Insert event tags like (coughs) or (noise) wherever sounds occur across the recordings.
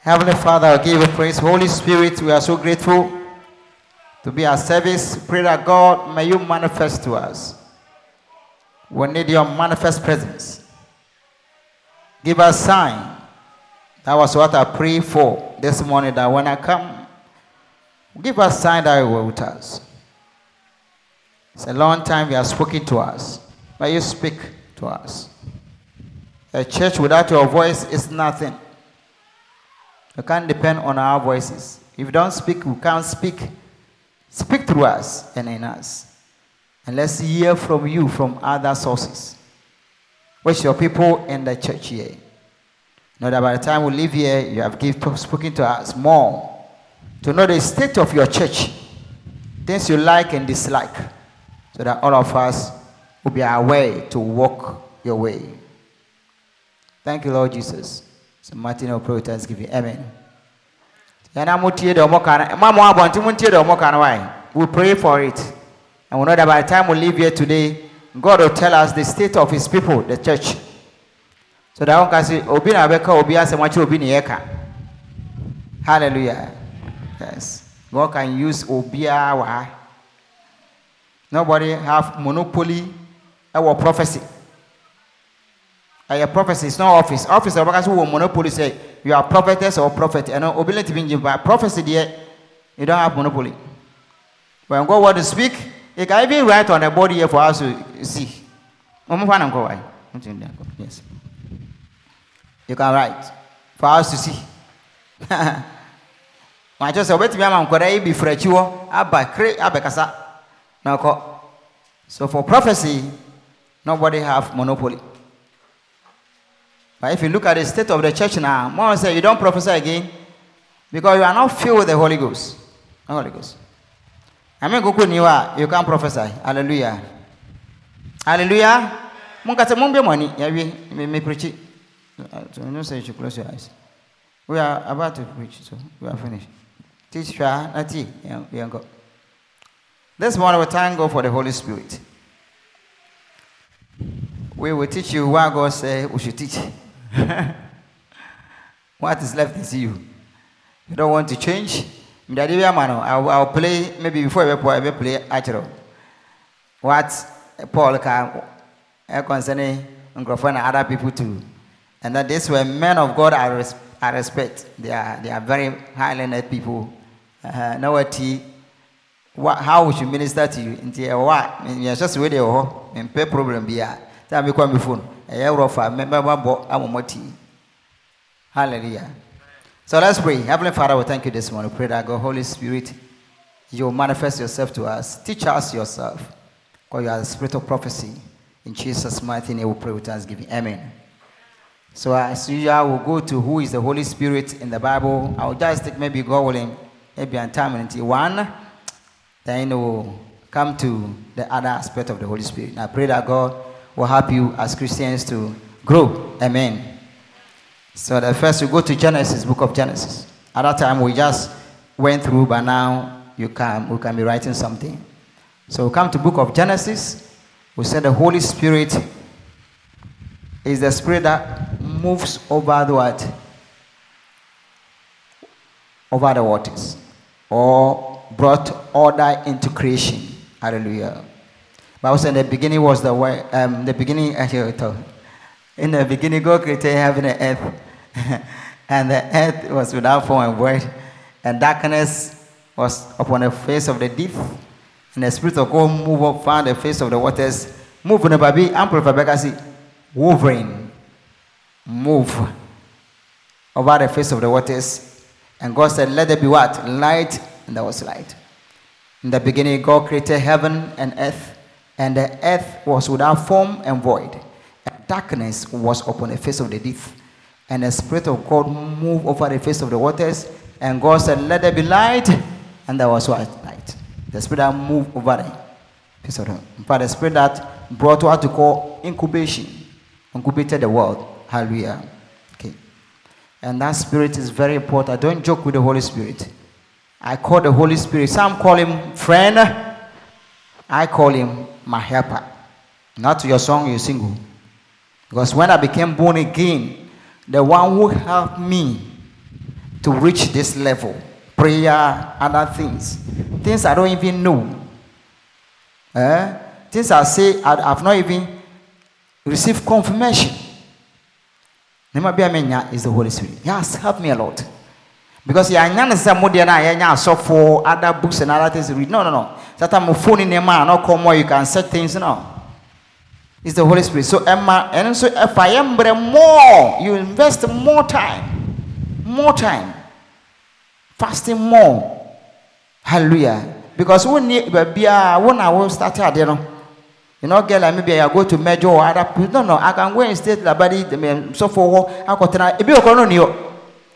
Heavenly Father, I give you praise. Holy Spirit, we are so grateful to be our service. Pray that God, may you manifest to us. We need your manifest presence. Give us sign. That was what I pray for this morning. That when I come, give us sign that you were with us. It's a long time you have spoken to us. May you speak to us. A church without your voice is nothing. You can't depend on our voices. If you don't speak, we can't speak. Speak through us and in us. And let's hear from you from other sources. Which your people in the church here. Know that by the time we leave here, you have give, spoken to us more to know the state of your church, things you like and dislike, so that all of us will be aware to walk your way. Thank you, Lord Jesus. Will pray thanksgiving. Amen. Mutie de omo kana. Mama abonti muntie de omo kana why? We pray for it. And we know that by the time we leave here today, God will tell us the state of his people, the church. So that one can say, Obi na beka obi obi. Hallelujah. Yes. God can use obia wa. Nobody have monopoly our prophecy. A prophecy is not office. Office of because who monopoly say you are prophetess or prophet. And ability being by prophecy there, you don't have monopoly. When God want to speak, he can even write on the body here for us to see. Yes. You can write for us to see. My just said, wait me, I'm going to be fresh. You are kre abekasa. Now, so for prophecy, nobody have monopoly. But if you look at the state of the church now, more say you don't prophesy again because you are not filled with the Holy Ghost. The Holy Ghost. I mean, you can't prophesy. Hallelujah. Hallelujah. Munkate mumbe money. Yeah, we me preach it. Uh, so know, say you close your eyes. We are about to preach, so we are finished. Teach tea. Yeah, go. This morning we thank God for the Holy Spirit. We will teach you what God said we should teach. (laughs) what is left is you. You don't want to change. I'll, I'll play maybe before I will play actually. What Paul can eh, concerning eh, microphone and other people too. And that these were men of God I, res- I respect. They are they are very highly learned people. Uh, know what what how we should minister to you. Into eh, what? You're just with you. And pay problem be Tell me come phone. A rougher, member I'm Hallelujah. So let's pray. Heavenly Father, we thank you this morning. We pray that God, Holy Spirit, you manifest yourself to us. Teach us yourself. Because you are the spirit of prophecy. In Jesus' mighty name, we pray with thanksgiving. Amen. So as usual, we'll go to who is the Holy Spirit in the Bible. I'll just take maybe God willing, maybe on time until one. Then we'll come to the other aspect of the Holy Spirit. I pray that God will help you as Christians to grow. Amen. So the first we go to Genesis, book of Genesis. At that time we just went through, but now you can we can be writing something. So we come to book of Genesis. We said the Holy Spirit is the spirit that moves over the what? Over the waters. Or brought order into creation. Hallelujah. Bible said in the beginning was the way, um, the beginning, in the beginning God created heaven and earth. (laughs) and the earth was without form and void. And darkness was upon the face of the deep. And the Spirit of God moved up, found the face of the waters. Move on the baby, amplify, Wolverine. Move over the face of the waters. And God said, Let there be what? Light. And there was light. In the beginning, God created heaven and earth. And the earth was without form and void. And darkness was upon the face of the deep. And the Spirit of God moved over the face of the waters. And God said, Let there be light. And there was? Light. The Spirit that moved over the face of the In fact, the Spirit that brought what to call incubation, incubated the world. Hallelujah. Okay. And that Spirit is very important. I don't joke with the Holy Spirit. I call the Holy Spirit. Some call him friend. I call him my helper. Not your song you sing. Because when I became born again, the one who helped me to reach this level. Prayer, other things. Things I don't even know. Eh? Things I say I, have not even received confirmation. Is the Holy Spirit. He has helped me a lot. Because yeah, nyana say mo de na yeah so for other books and other things to read. No, no, no. That time phone in man no come more you can set things now. It's the Holy Spirit. So Emma and so if I am more, you invest more time. More time. Fasting more. Hallelujah. Because when when I will start you know. You know, girl, like maybe I go to major or other. No, no, I can go and stay the body, so for I you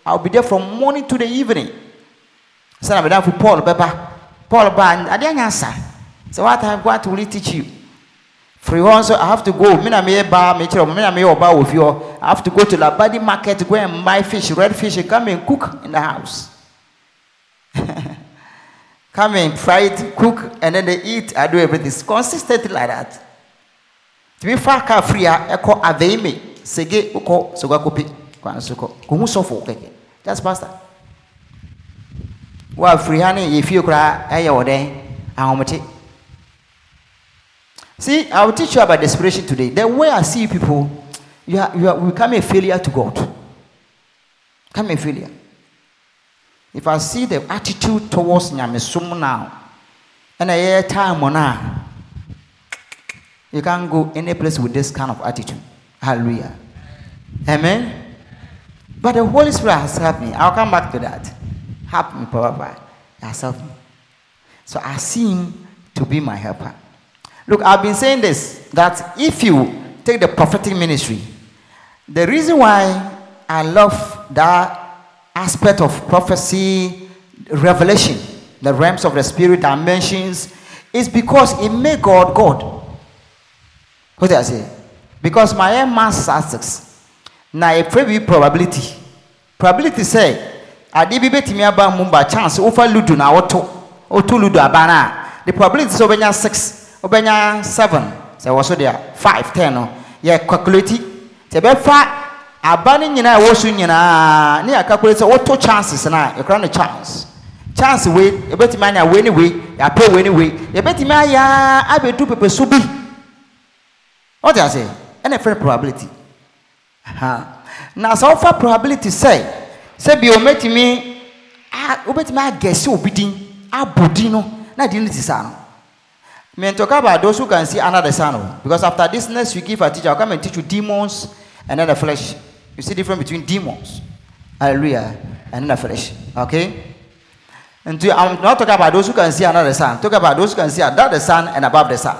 I'll be there from morning to the evening. So I'm there for Paul, Baba. Didn't answer. So what I've got to really teach you. Free also, I have to go. Me na me bar, me me na me oba with you. I have to go to the body market go and buy fish, red fish, and come and cook in the house. (laughs) come and fry it, cook, and then they eat. I do everything. It's consistent like that. To be far car free, ah, I call aveime, sege, uko, soga kopi, kwa nsuko. Kuhu keke. That's pastor. Honey, if you cry, I order, I See, I will teach you about desperation today. The way I see people, you are, you are become a failure to God. Become a failure. If I see the attitude towards Nyamesum now, and a year time on now, you can't go any place with this kind of attitude. Hallelujah. Amen. But the Holy Spirit has helped me. I'll come back to that. Help me, Papa. Me. So I see him to be my helper. Look, I've been saying this that if you take the prophetic ministry, the reason why I love that aspect of prophecy, revelation, the realms of the spirit dimensions, is because it made God God. What did I say? Because my mass statistics. Now a probability. Probability say ade bi betimi aba mu ba chance wofa ludo na woto. Woto ludo abana. The probability so benya 6 obenya 7 sɛ wɔ so deɛ 5 10 no. Yɛ calculate sɛ bɛfa aba no nyinaa ɛwɔ so nyinaa ne yɛ sɛ woto chances na yɛkora no chance. Chance wei yɛbɛtumi anya wei ne wei yɛapɛ wei ne wei yɛbɛtumi ayɛ abɛdu pɛpɛ so bi ɔte ase ɛna ɛfrɛ probability? Na sɛ wofa probability sɛ sɛ bi wobɛtumi wobɛtumi agɛse obi din no na din no ti saa no I mean, talk about those who can see another sun. Because after this next week, if I teach, I'll come and teach you demons and then the flesh. You see the difference between demons, hallelujah, and then the flesh. Okay? And to, I'm not talking about those who can see another sun. Talk about those who can see under the sun and above the sun.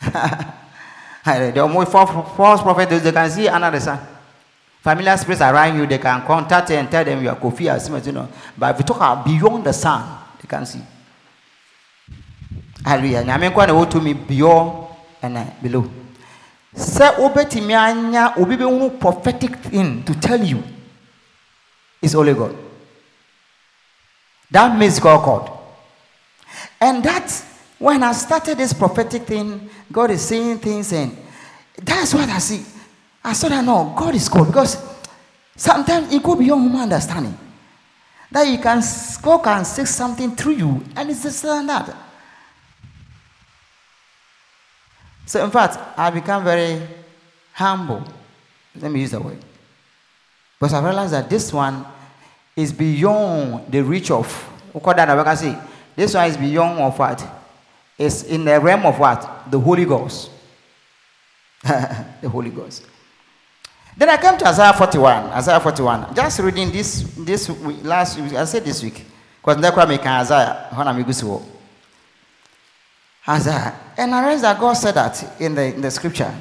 (laughs) the more false prophets, they can see another sun. Familiar spirits around you, they can contact and tell them you are Kofi as you know. But if you talk about beyond the sun, they can see. Hallelujah. Nyame nkwa na wotumi beyond and uh, below sɛ wobɛtumi anya obi bɛhunu prophetic thing to tell you is only god that means god god and that when i started this prophetic thing god is saying things and that's what i see i saw that no god is god because sometimes it go beyond human understanding that you can god can say something through you and it's just like that So, in fact, I become very humble. Let me use the word. Because I realized that this one is beyond the reach of, that I this one is beyond of what? It's in the realm of what? The Holy Ghost. (laughs) the Holy Ghost. Then I came to Isaiah 41. Isaiah 41. Just reading this this week, last week, I said this week. Because that's why I make Isaiah. When I'm Isaiah. And I realized that God said that in the, in the scripture.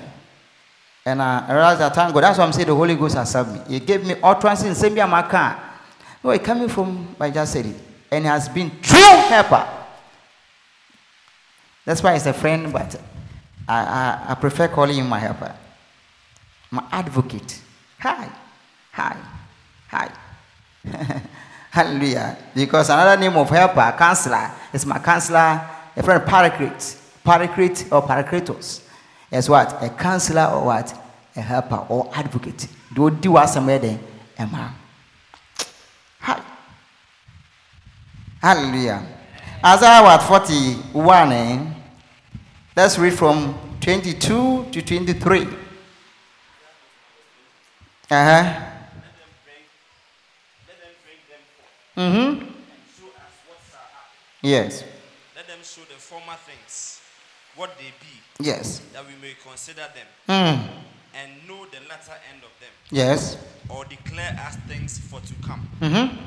And I realized that thank God. That's why I'm saying the Holy Ghost has served me. He gave me utterance in same my car. No, it coming from I just said it. And he has been true helper. That's why he's a friend, but I, I, I prefer calling him my helper. My advocate. Hi. Hi. Hi. (laughs) Hallelujah. Because another name of helper, counselor, is my counselor a friend paraclete, paraclete or paracletos is what? A counselor or what? A helper or advocate. Do do what somewhere then, Emma. Hi. Hallelujah. Isaiah what 41. Eh? Let's read from 22 to 23. Uh huh. Mm-hmm. Yes. Let them show the former things, what they be, Yes. that we may consider them Mm. and know the latter end of them, Yes. or declare as things for to come. Mm-hmm.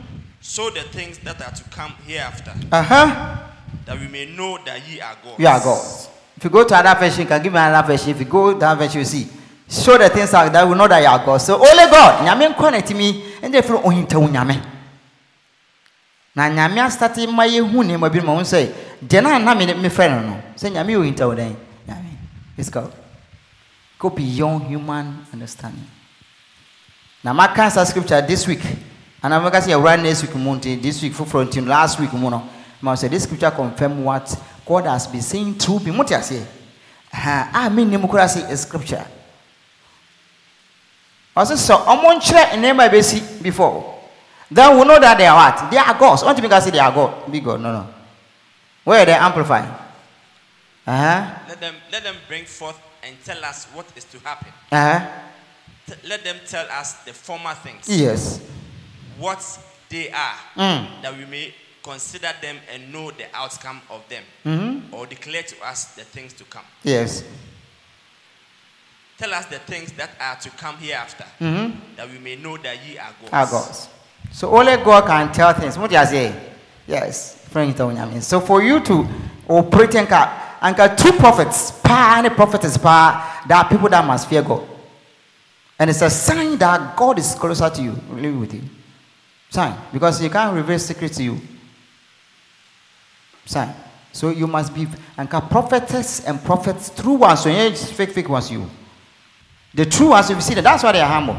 Show the things that are to come hereafter, Uh huh. that we may know that ye are gods. You are God. If you go to another version, you can give me another version. If you go to that version, you see. Show the things out that we know that you are God. So only God. Nyame connect me and they feel ohinta wo nyame. Na nyame astate ma ye hu ne ma bi ma wo say, "De na na me me friend no." Say nyame ohinta wo den. Nyame. It's God. Go beyond human understanding. Na maka sa scripture this week. And I'm going to say around next week monte this week for front last week mo no. Ma say this scripture confirm what God has been saying through me. Say? Ha, I mean is scripture. Also so omon chere name by basi before. Then we know that they are what? They are gods. You mean say they are God? Big God. No, no. Where they amplify? Uh-huh. Let them let them bring forth and tell us what is to happen. Uh-huh. T- let them tell us the former things, Yes. what they are, Mm. that we may consider them and know the outcome of them, Mm-hmm. or declare to us the things to come. Yes. Tell us the things that are to come hereafter, Mm-hmm. that we may know that ye are gods. Our gods. So only God can tell things. What do you say? Yes. Friend, you know what I mean. So for you to operate and ka two prophets, pa and prophets, pa, there are people that must fear God. And it's a sign that God is closer to you, living with you. Sign. Because he can't reveal secrets to you. Sign. So you must be and prophetess and prophets, true ones, so yeah, fake fake ones you. The true ones, you see that, that's why they are humble.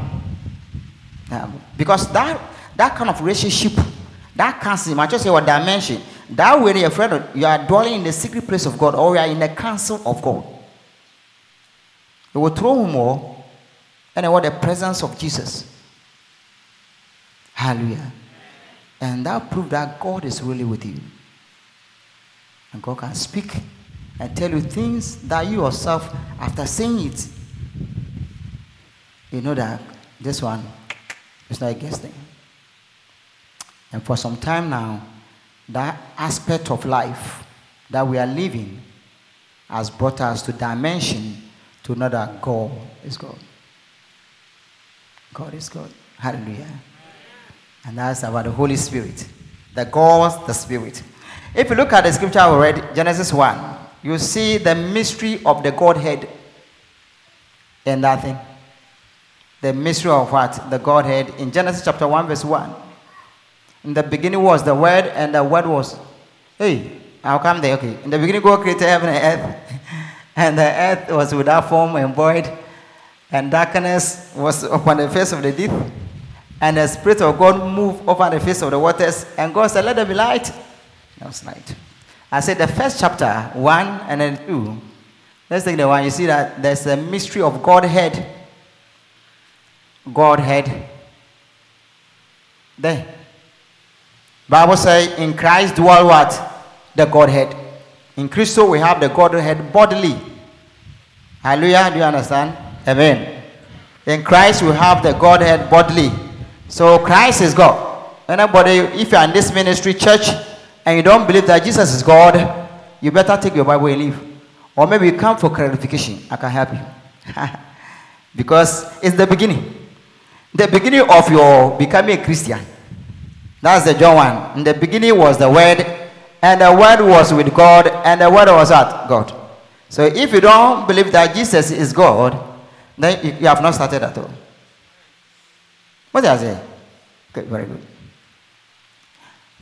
Um, because that that kind of relationship, that counsel, I just say what dimension, that way you're afraid of, you are dwelling in the secret place of God or you are in the counsel of God. You will throw more and what the presence of Jesus. Hallelujah. And that proves that God is really with you. And God can speak and tell you things that you yourself, after saying it, you know that this one is not a guest thing. And for some time now, that aspect of life that we are living has brought us to dimension to know that God is God. God is God. Hallelujah. And that's about the Holy Spirit. The God, the Spirit. If you look at the scripture I read, Genesis 1, you see the mystery of the Godhead in that thing. The mystery of what? The Godhead in Genesis chapter 1, verse 1. In the beginning was the Word, and the Word was. Hey, how come they? Okay. In the beginning, God created heaven and earth, (laughs) and the earth was without form and void, and darkness was upon the face of the deep, and the Spirit of God moved over the face of the waters, and God said, Let there be light. There was light. I said the first chapter, 1 and then 2. Let's take the one. You see that there's a mystery of Godhead. Godhead. There. Bible say in Christ dwell what? The Godhead. In Christ we have the Godhead bodily. Hallelujah. Do you understand? Amen. In Christ we have the Godhead bodily. So Christ is God. Anybody, if you are in this ministry church and you don't believe that Jesus is God, you better take your Bible and leave. Or maybe you come for clarification. I can help you. (laughs) because it's the beginning. The beginning of your becoming a Christian. That's the John 1. In the beginning was the Word, and the Word was with God, and the Word was at God. So if you don't believe that Jesus is God, then you, have not started at all. What did I say? Good, very good.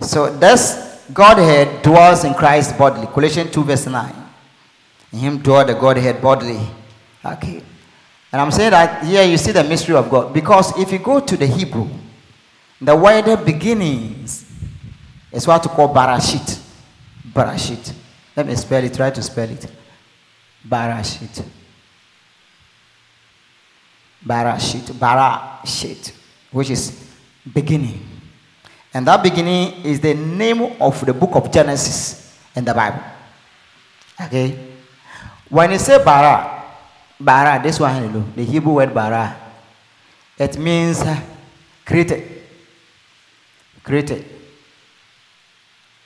So this Godhead dwells in Christ bodily. Colossians 2 verse 9. In him dwell the Godhead bodily. Okay. And I'm saying that here you see the mystery of God. Because if you go to the Hebrew, the word beginnings is what to call barashit. Barashit. Let me spell it, try to spell it. Barashit. Barashit. Barashit. Which is beginning. And that beginning is the name of the book of Genesis in the Bible. Okay? When you say bara, bara, this one, the Hebrew word bara, it means uh, created. Created.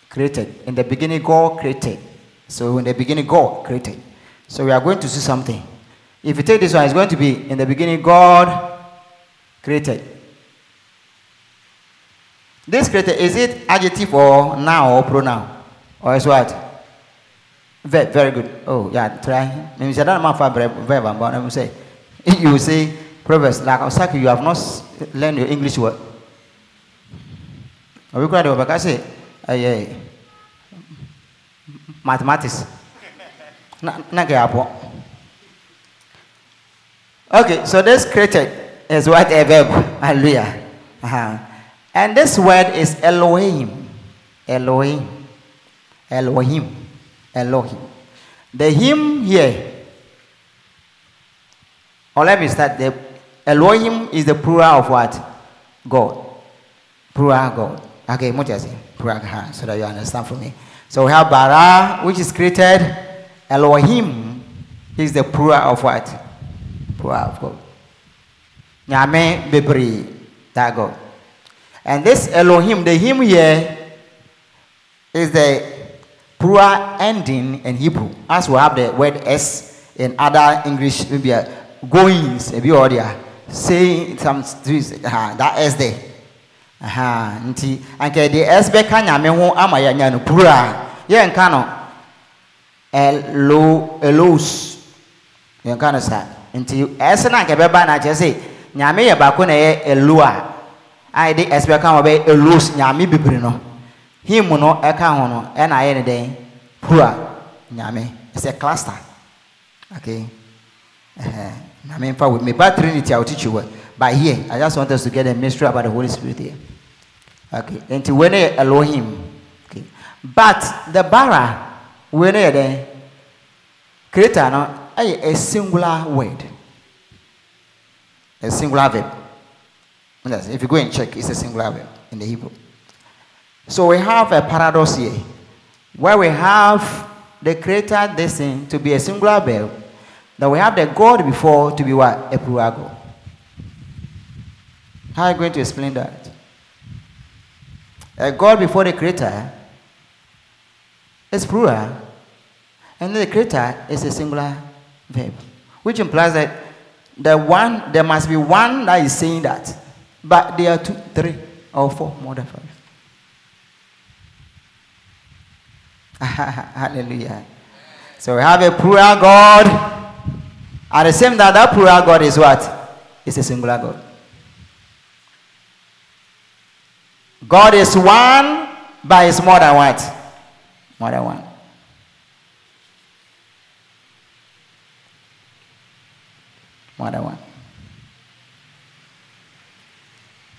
Created. In the beginning, God created. So in the beginning, God created. So we are going to see something. If you take this one, it's going to be in the beginning, God created. This created, is it adjective or noun or pronoun? Or is what? Verb, very good. Oh, yeah, try. Maybe I don't know verb, but I say, (laughs) you say Proverbs, like Osaka, you have not learned your English word. Are we to say, uh, mathematics? (laughs) Okay, so this created is what a verb. (laughs) Hallelujah. Uh-huh. And this word is Elohim. Elohim. Elohim. Elohim. The him here. Or let me start. The Elohim is the plural of what? God. Plural God. Okay, say? Plural God. So that you understand for me. So we have Bara, which is created. Elohim is the plural of what? Plural of God. Nyame Bebri. That God. And this Elohim, the him here, is the plural ending in Hebrew. As we have the word S in other English, maybe uh, goings, maybe or there, saying some uh, that S there. Aha, nti anke the S be ka nyame ho ama ya nya no plural. Ye nka no elo elos. Ye nka no sa. Nti S na nke be ba na che say nyame ye ba ko na ye eloa a yɛde ɛsɛ bɛka ho bɛyɛ elos nyame bebree no him no ɛka ho no ɛna ayɛ ne dɛn pura nyame. Ɛsɛ cluster. Okay? Nyame mfa me but trinity i will teach you well but here i just want us to get a mystery about the holy spirit here. Okay? Wei ne yɛ elohim. Okay? But the bara ne yɛ dɛn creator no a singular word. A singular verb. If you go and check, it's a singular verb in the Hebrew. So we have a paradox here, where we have the creator this thing to be a singular verb, that we have the God before to be what? A plural God. How are you going to explain that? A God before the creator is plural, and the creator is a singular verb, which implies that the one there must be one that is saying that but there are two, three, or four, more than five. (laughs) Hallelujah. So we have a plural God. At the same time, that plural God is what? It's a singular God. God is one, but it's more than what? More than one. More than one.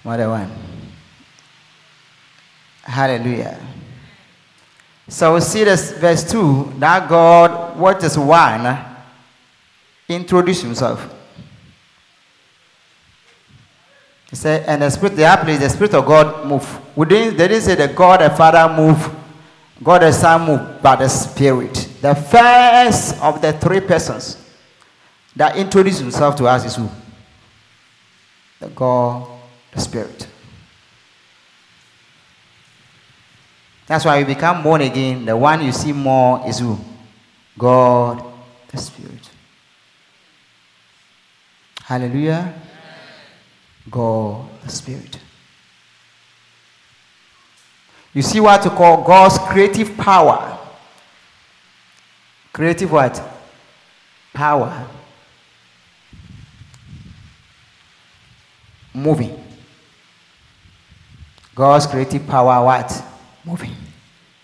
Mother one. Hallelujah. So we see this verse 2 that God, what is one, introduce himself. He said, and the spirit, the place, the spirit of God move. We didn't, they didn't say the God the Father move, God the Son move, but the Spirit. The first of the three persons that introduce himself to us is who? The God the Spirit. That's why you become born again. The one you see more is who? God, the Spirit. Hallelujah. God, the Spirit. You see what to call God's creative power. Creative what? Power. Moving. God's creative power what? Moving.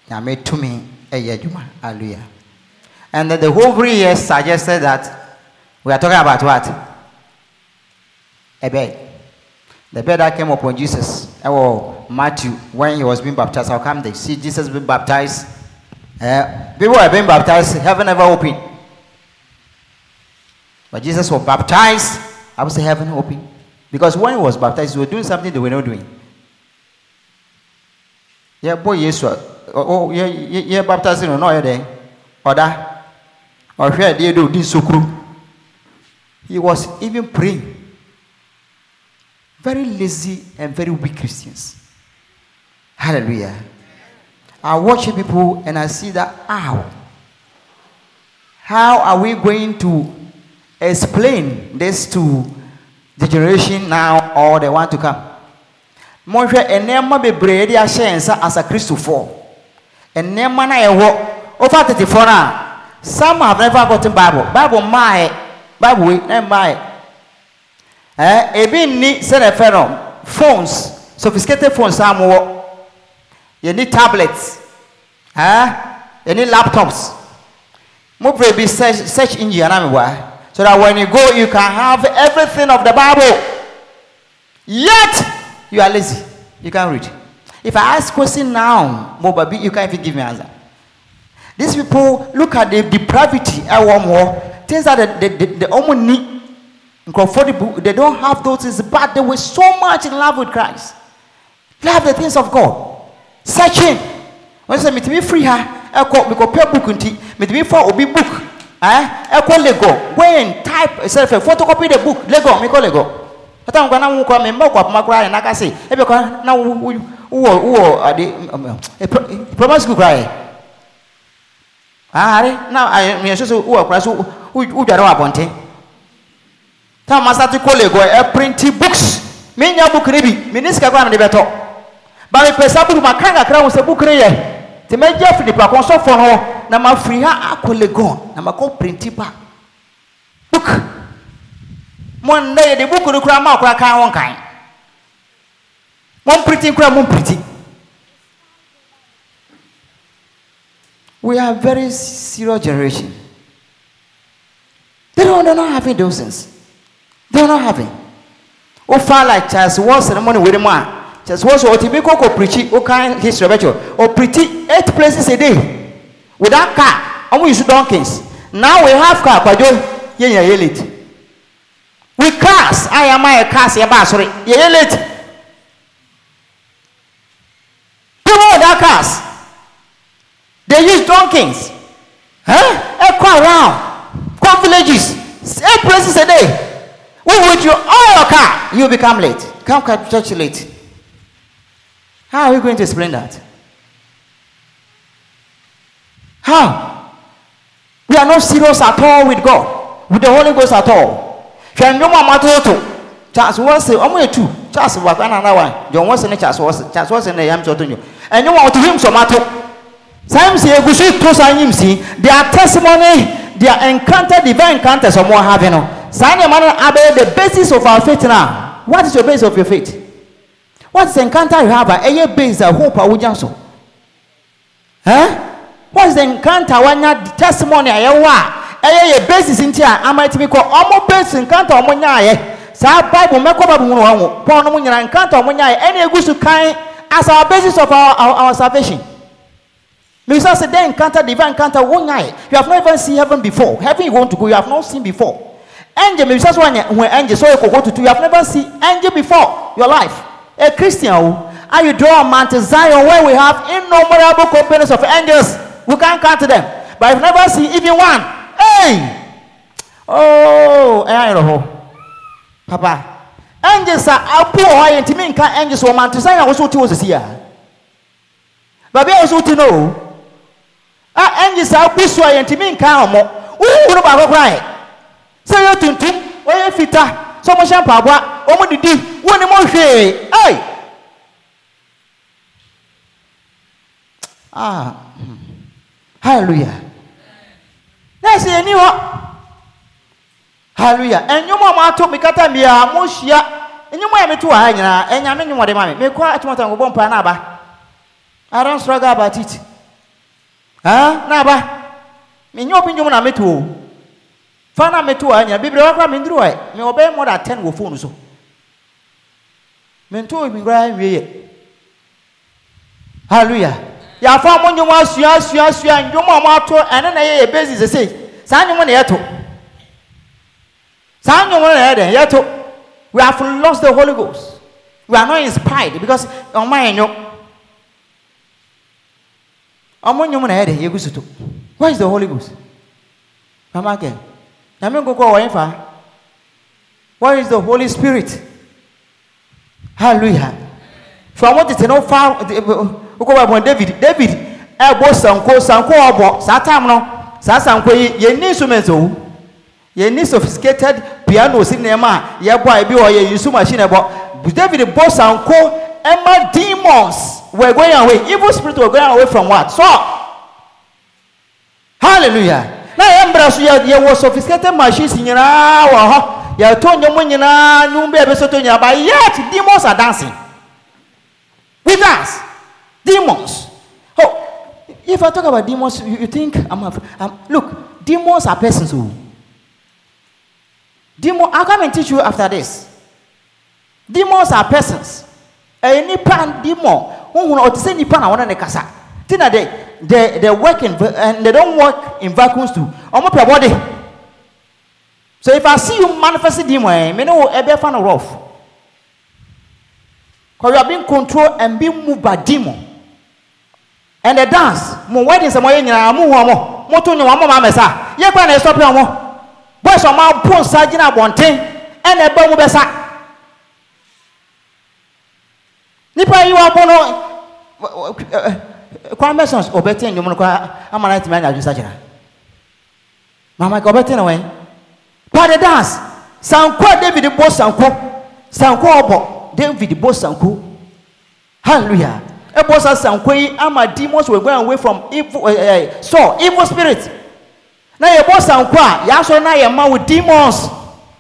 Nyame tumi ɛyɛ adwuma. Hallelujah. And then the whole three years suggested that we are talking about what? A bed. The bed that came upon Jesus. Oh, Matthew, when he was being baptized, how come they see Jesus being baptized? Uh, people were being baptized, heaven never opened. But Jesus was baptized, I would say heaven opened. Because when he was baptized, he was doing something they were not doing. Yɛbɔ yesu yɛ baptise no na ɔyɛ dɛn ɔda ɔhwɛ adeɛ de odi nsokuro he was even praying. Very lazy and very weak christians. Hallelujah. I watch people and i see that how how are we going to explain this to the generation now or the one to come monhwɛ nneɛma bebree de ahyɛ nsa as a kristofoɔ. Nneɛma no a ɛwɔ wofa tetefoɔ no a some have never gotten bible. Bible mmaeɛ bible wei na mmaeɛ. Ɛɛ ebi nni sɛdeɛ fɛ no phones sophisticated phones a mowɔ. Yɛni tablets. Ɛɛ yɛni laptops. Mo pray bi search search engine anam wa so that when you go you can have everything of the bible. Yet you are lazy. You can't read. If i ask question now mo baby you can't even give me answer. These people look at the depravity eh, ɛwɔ mo more. things that the the the, the ɔmo ni nkurɔfoɔ de they don't have those things but they were so much in love with christ. Love the things of god. Searching. Wọ́n sọ mìtìmí free ha? Ẹ̀kọ́ bíkọ́ pẹ́ book nti. Mìtìmí fọ́ obi book. Eh? Eh, Ẹ̀ ẹ̀kọ́ lego. Go and type ẹ̀sẹ̀ fẹ́ photocopy the book. Lego. Mi kọ́ lego hata nkwa na nkwa me mbɔ kwapoma koraa ne naka se ebi kwa na wowɔ wowɔ ade um, um, eh, primary eh, school koraa yɛ ahare na ah, eh, mmiɛnso so wowɔ koraa so wodware wɔ abɔnten tam masa te college hɔ ɛprinti books. Menya book ne bi mene sika koraa mede bɛtɔ ba mepɛ saa book maka kakra ho sɛ book ne yɛ nti mɛgya afiri nipa kɔnsɔfoɔ no na mafiri ha ah, akɔ legon na makɔ printi ba. Book mo nnɛ yɛde book no koraa ma ɔkora kan ho nkan mompiriti koraa mompiriti we are very serious generation. They don't, they're not having those things they're not having wofa like charles wɔ ceremony wei mu a kyerɛ sɛ wɔsɔ ɔtumi kɔ kɔ pirikyi wokan history bɛkyɛ ɔpirikyi eight places a day. Without car ɔmo use donkeys. Now we have car kwadwo yɛ nyina yɛ late with cars a yɛama yɛ cars yɛba asɔre yɛyɛ late people without cars they use donkeys huh? ɛkɔ around kɔ villages eight places a day we with your all your car you become late come come church late. How are we going to explain that? How? We are not serious at all with God, with the Holy Ghost at all. Hwɛ nnwom a matoto Charles Wɔse ɔmo yɛ tu Charles wakɔ na nawa John Wɔse ne Charles Wɔse Charles Wɔse ne yam sɛ ɔto nnwom nnwom a ɔto him sɔ mato saa im si egu so to saa nyim si their testimony their encounter divine encounters ɔmo having no saa nneɛma no abɛyɛ the basis of our faith now. What is your basis of your faith? What is the encounter you have? A year base a hope a wujan so. Huh? What is the encounter? You testimony? A year wa? A year basis in tia, I might be called almost base encounter on one Sa Bible make up one one. Paul no munya encounter on one Any good to kind as our basis of our, our, our salvation. Because I said they encounter divine encounter one You have not even seen heaven before. Heaven you want to go, you have not seen before. Angel, maybe that's one when angel so you go to two, you have never seen angel before your life a Christian, and you draw on Mount Zion where we have innumerable companies of angels. We can't count them. But I've never seen even one. Hey! Oh, I don't know. Papa. Angels are up poor and to me can angels or Mount Zion was what was here. But I also to know. Ah, angels are pushy and to me can more. Ooh, no, Baba cry. Say you to him, where you fit so mo hyɛ mpaboa wɔn didi wɔn ni mo hwee ɛy ah hallelujah nɛɛsi yɛ ni hɔ hallelujah. Ɛnyɔm a mo ato mi kata mbia mo hyia ɛnyɔm a mi to wɔ ha nyinaa ɛnya mi nyɔm de ma mi mi kɔ atumata nkɔbɔ mpa n'aba i don struggle about it. Ah n'aba mi nyɛ obi nyɔm na mi to o. Fana mi to anya bibiri wakora mi nduru ɛ mi ɔbɛyɛ more than ten wɔ phone so mi nto mi nkura nwie yɛ hallelujah. Yafa mo nyom asua asua asua nyom a mo ato ɛne na yɛ yɛ bezi sese saa nyom na yɛ to saa nyom na yɛ dɛ yɛ to we have lost the holy ghost. We are not inspired because ɔmo ayɛ nyom ɔmo nnwom na ɛyɛ de yɛgu so to where is the holy ghost? Mama kɛ nyame nkokɔ wɔ yɛn fa. Where is the holy spirit? Hallelujah. Fún àwọn tètè náà fa okò wà bọ̀ david david ẹ bọ sanko sanko ọbọ saa time no saa sanko yi yẹn ní instrument o. Yẹn ní sophisticated piano si nneɛma a yɛ bɔ a ebi wɔ yɛ yusu machine ɛbɔ. David bɔ sanko ɛma demons were going away. Evil spirit were going away from what? So hallelujah. Na yɛn mbɛrɛ so yɛ yɛ wɔ sophisticated machines nyinaa wɔ hɔ. Yɛ to nnwom nyinaa nnwom bɛɛ bɛ so to nyinaa but yet demons are dancing. With us demons. Oh if i talk about demons you, you think i'm, I'm look demons are persons o demon i'll come and teach you after this. Demons are persons. Ɛyɛ nipa demon huhun ɔte sɛ nipa na wɔn ne kasa ti na they they they work in and they don't work in vacuums too. Ɔmo pɛ body. So if i see you manifesting demon eh me ne wo ɛbɛ fa no rough. Because you are being controlled and being moved by demon. And the dance, mo wedding some way nyina mo ho mo. Mo to nyawa mo ma mesa. Ye kwa na stop mo. Boys o ma pon sa gina bonten. And e ba mu besa. Nipa yi wa pono kwa message obeti nyom no kwa amana timi anya adwisa gina. Mama ka obeti na wen. But the dance, sanko David bo sanko. Sanko obo david bɔ sanko hallelujah ɛbɔ sa sanko yi ama demons were going away from evil uh, uh, saul evil spirit na yɛbɔ sanko a yɛasɔ na yɛ ma with demons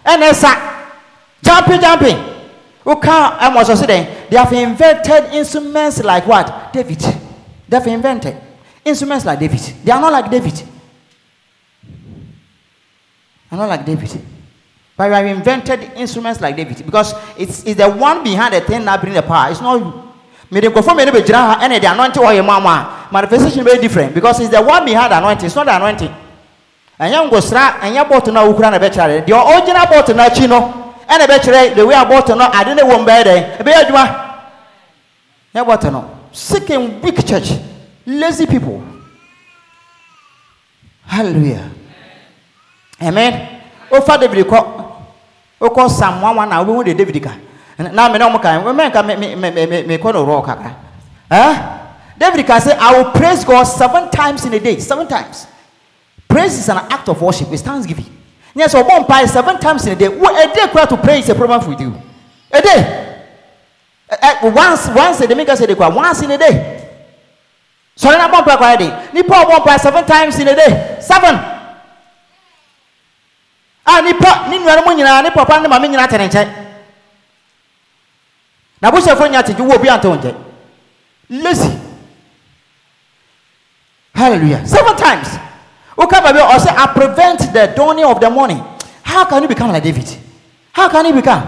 ɛna ɛsa jumping jumping woka ɛmɔ sɔ so dɛn they have invented instruments like what david they have invented instruments like david they are not like david are not like david. But we have invented instruments like David because it's, it's the one behind the thing that bring the power. It's not you. Me the perform any bejira and the anointing or your mama. Manifestation very different because it's the one behind the anointing. It's not the anointing. And young go stra and your bought na ukra na betray. The original bought na chino and a betray the way I bought no I didn't want better. Be adwa. Ya bought no. Sick and weak church. Lazy people. Hallelujah. Amen. Ofa David kɔ wokɔ psalm one one na wobɛhu de david ka na me ne ɔmo ka mɛnka mekɔ no rɔ kakra eh? david ka say i will praise god seven times in a day. Seven times. Praise is an act of worship. It's thanksgiving. Yes ɔbɔ mpae seven times in a day. A day kora to pray is a problem with you. A day. Eh, eh, once once a day make us say de kora once in a day. Sɔre na bɔ mpae kora de nipa ɔbɔ mpae seven times in a day. Seven. A nipa ne nuanom nyinaa ne papa ne maame nyinaa te ne nkyɛn na abusuafo nya ategye wo obi ante wo nkyɛn lazy hallelujah. Seven times. Woka baabi a ɔsɛ i prevent the dawning of the morning. How can you become like david? How can you become?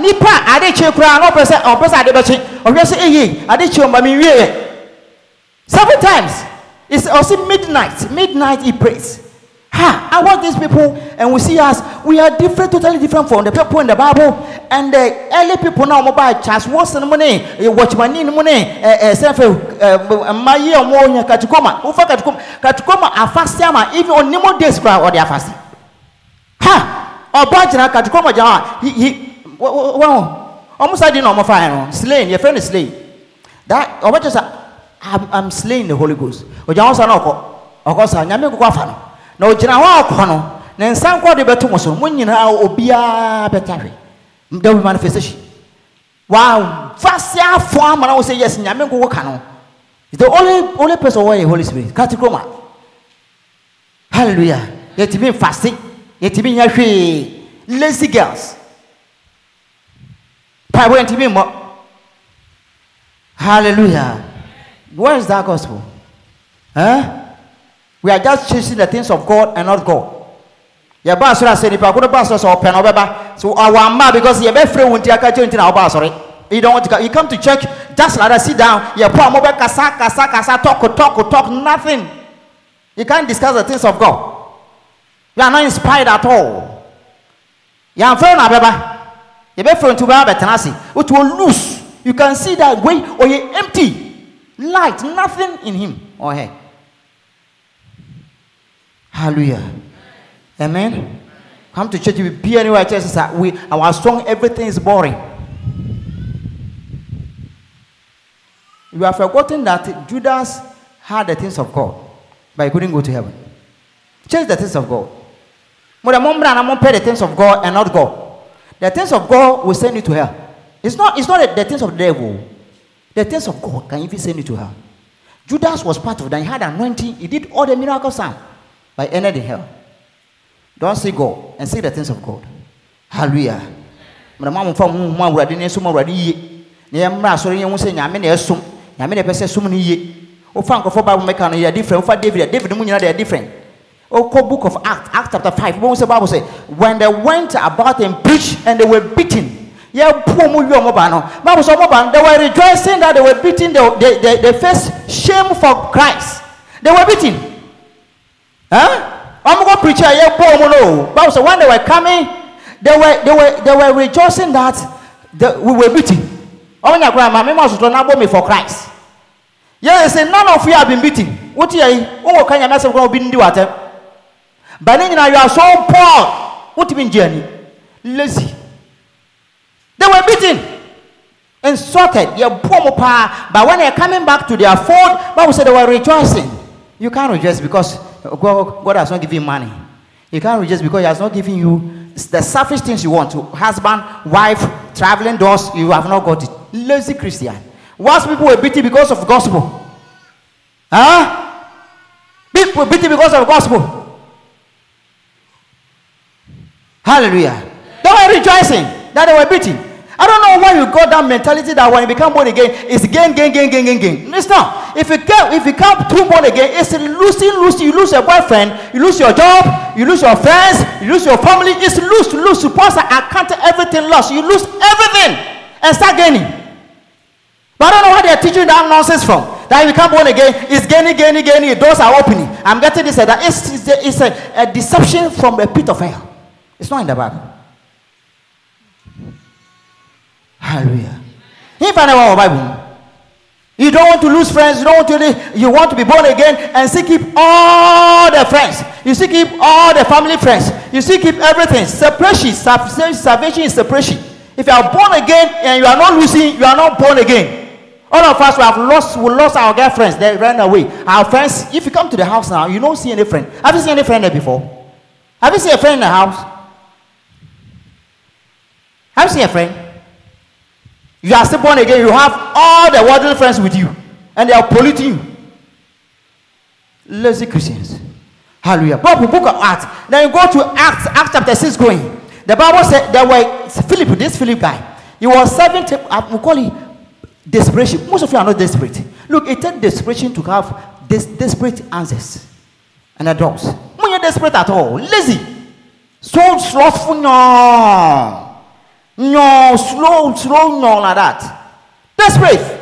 Nipa ade kye koraa na ɔpɛ sɛ ɔpɛ sɛ ade bɛkye ɔhwɛ sɛ eye ade kye ɔma mi wie yɛ seven times. It's ɔsɛ midnight midnight he prays Ha! I want these people, and we see us. We are different, totally different from the people in the Bible. And the early people now, mobile Charles Watson money, watchman in money, self, my year more Katukoma, Ufa Katukoma, Katukoma fasting, even on Nemo days, or they are fasting. Ha! Or Bajana Katukoma Jama, he, he, well, almost I didn't know my fire, slain, your friend is slain. That, or what just, I'm, I'm slaying the Holy Ghost. Or Johnson, or course, I'm going to na ogyina hɔ akɔ no ne nsa nkɔ de bɛto mo so mo nyinaa obiara bɛta hwe there will manifestation. Wow fase afɔ ama na wo sɛ yes nyame nkoko ka no. The only only person wɔ yɛ holy spirit. Katikroma hallelujah. Yɛtumi mfase yɛtumi nya hwee. Lazy girls. Paabo yɛntumi mmɔ. Hallelujah. Where is that gospel? Huh? We are just chasing the things of God and not God. yɛ ba asɔre asɛ nipa ko ne ba asɔre sɛ ɔpɛ na ɔbɛba. So ɔwɔ ama because yɛ bɛ fere wɔn ti aka kyerɛ nti na ɔba asɔre. You don't want to come you come to church just like that sit down yɛ pɔ a mo bɛ kasa kasa kasa talk talk talk nothing. You can't discuss the things of God. You are not inspired at all. Fere na abɛba. Yɛ bɛ fere nti ɔbɛba bɛtena ase. Otu o loose. You can see that way ɔyɛ empty. Light, nothing in him or her. Hallelujah. Amen. Come to church, you be anywhere. Church is we our song, everything is boring. You have forgotten that Judas had the things of God, but he couldn't go to heaven. Chase the things of God. But one brand, I'm pay the things of God and not God. The things of God will send you to hell. It's not, it's not the, the things of the devil. The things of God can even send you to hell. Judas was part of that. He had anointing. He did all the miracles, ended in hell. Don't see God and see the things of God. Hallelujah. Mmerɛ mo amfa mo mu awurade ne som awurade yie na yɛmmra asɔre yɛn ho sɛ nyame na ɛsom. Nyame na ɛpɛ sɛ som no yie wofa nkɔfɔ bible mɛka no yɛ different. Wofa david david mu nyinaa yɛ different. Wokɔ book of act act chapter 5 wobɛhu sɛ bible sɛ when they went about and preached and they were beaten yɛbuo mu wie ɔmo ba no. Bible sɛ ɔmo ba no they were rejoicing that they were beaten. They, they, they, they faced shame for christ. They were beaten huh? ɔmo kɔ preach a yɛbuo ɔmo no bible sɛ when they were coming they were they were they were rejoicing that the, we were beaten. Ɔmo nya kora ma mema sotɔ na bɔ me for christ. Yɛyɛ sɛ none of you have been beaten. Wote yɛ yi wowɔ ka nyame asɛm kora obi ndi watɛm but ne nyinaa you are so poor. Wotumi ngye ani lazy. They were beaten. Insulted. Yɛboɔ mo paa but when they are coming back to their fold bible said they were rejoicing you can't rejoice because god, god has not given you money. You can't rejoice because he has not given you the selfish things you want. To husband wife traveling doors you have not got it. Lazy christian. Once people were beaten because of gospel. Huh? People beaten because of gospel. Hallelujah. They were rejoicing that they were beaten I don't know why you got that mentality that when you become born again, it's gain, gain, gain, gain, gain, gain. It's not. If you come, if you come too born again, it's losing, losing. You lose your boyfriend, you lose your job, you lose your friends, you lose your family. It's lose, lose. Supposed to account everything lost. You lose everything and start gaining. But I don't know where they're teaching that nonsense from. That if you come born again, it's gaining, gaining, gaining. Doors are opening. I'm getting this. That it's, it's, a, it's a, a deception from the pit of hell. It's not in the Bible. Hallelujah. If I never Bible, you don't want to lose friends, you don't want to you want to be born again and still keep all the friends. You still keep all the family friends. You still keep everything. Separation, salvation is separation. If you are born again and you are not losing, you are not born again. All of us we have lost, we lost our girlfriends. They ran away. Our friends. If you come to the house now, you don't see any friend. Have you seen any friend there before? Have you seen a friend in the house? Have you seen a friend? You are still born again. You have all the worldly friends with you, and they are polluting you. Lazy Christians. Hallelujah. Bible book of Acts. Then you go to Acts, Acts chapter 6 going. The Bible said there were Philip, this Philip guy. He was serving, we call it desperation. Most of you are not desperate. Look, it takes desperation to have this desperate answers and adults. When you're desperate at all, lazy, so slothful, no. No, slow, slow, no, like that. Desperate.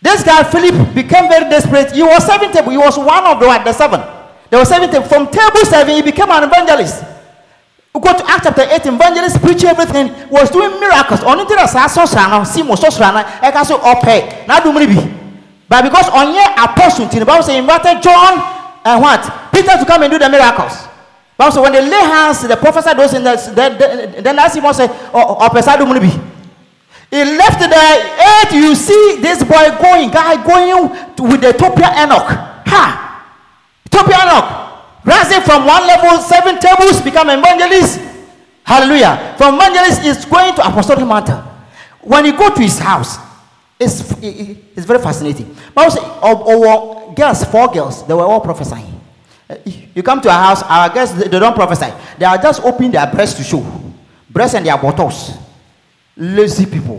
This guy, Philip, became very desperate. He was serving table. He was one of the, what, the seven. There was seven table. From table seven, he became an evangelist. We go to Acts chapter 8, evangelist preaching everything, was doing miracles. Only thing that's so sana, see mo so sana, I can say okay. Now do maybe. But because on your apostle, the Bible say invited John and what? Peter to come and do the miracles. But so when they lay hands, the professor does in the then then as he must say, oh, oh, oh Pesado Munibi. He left the eight, you see this boy going, guy going with the Topia Enoch. Ha! Topia Enoch. Rising from one level, seven tables, become evangelist. Hallelujah. From evangelist is going to apostolic matter. When you go to his house, it's, it's very fascinating. But also, or, or girls, four girls, they were all prophesying. You come to a house, our guests, they don't prophesy. They are just opening their breasts to show. Breasts and their bottles. Lazy people.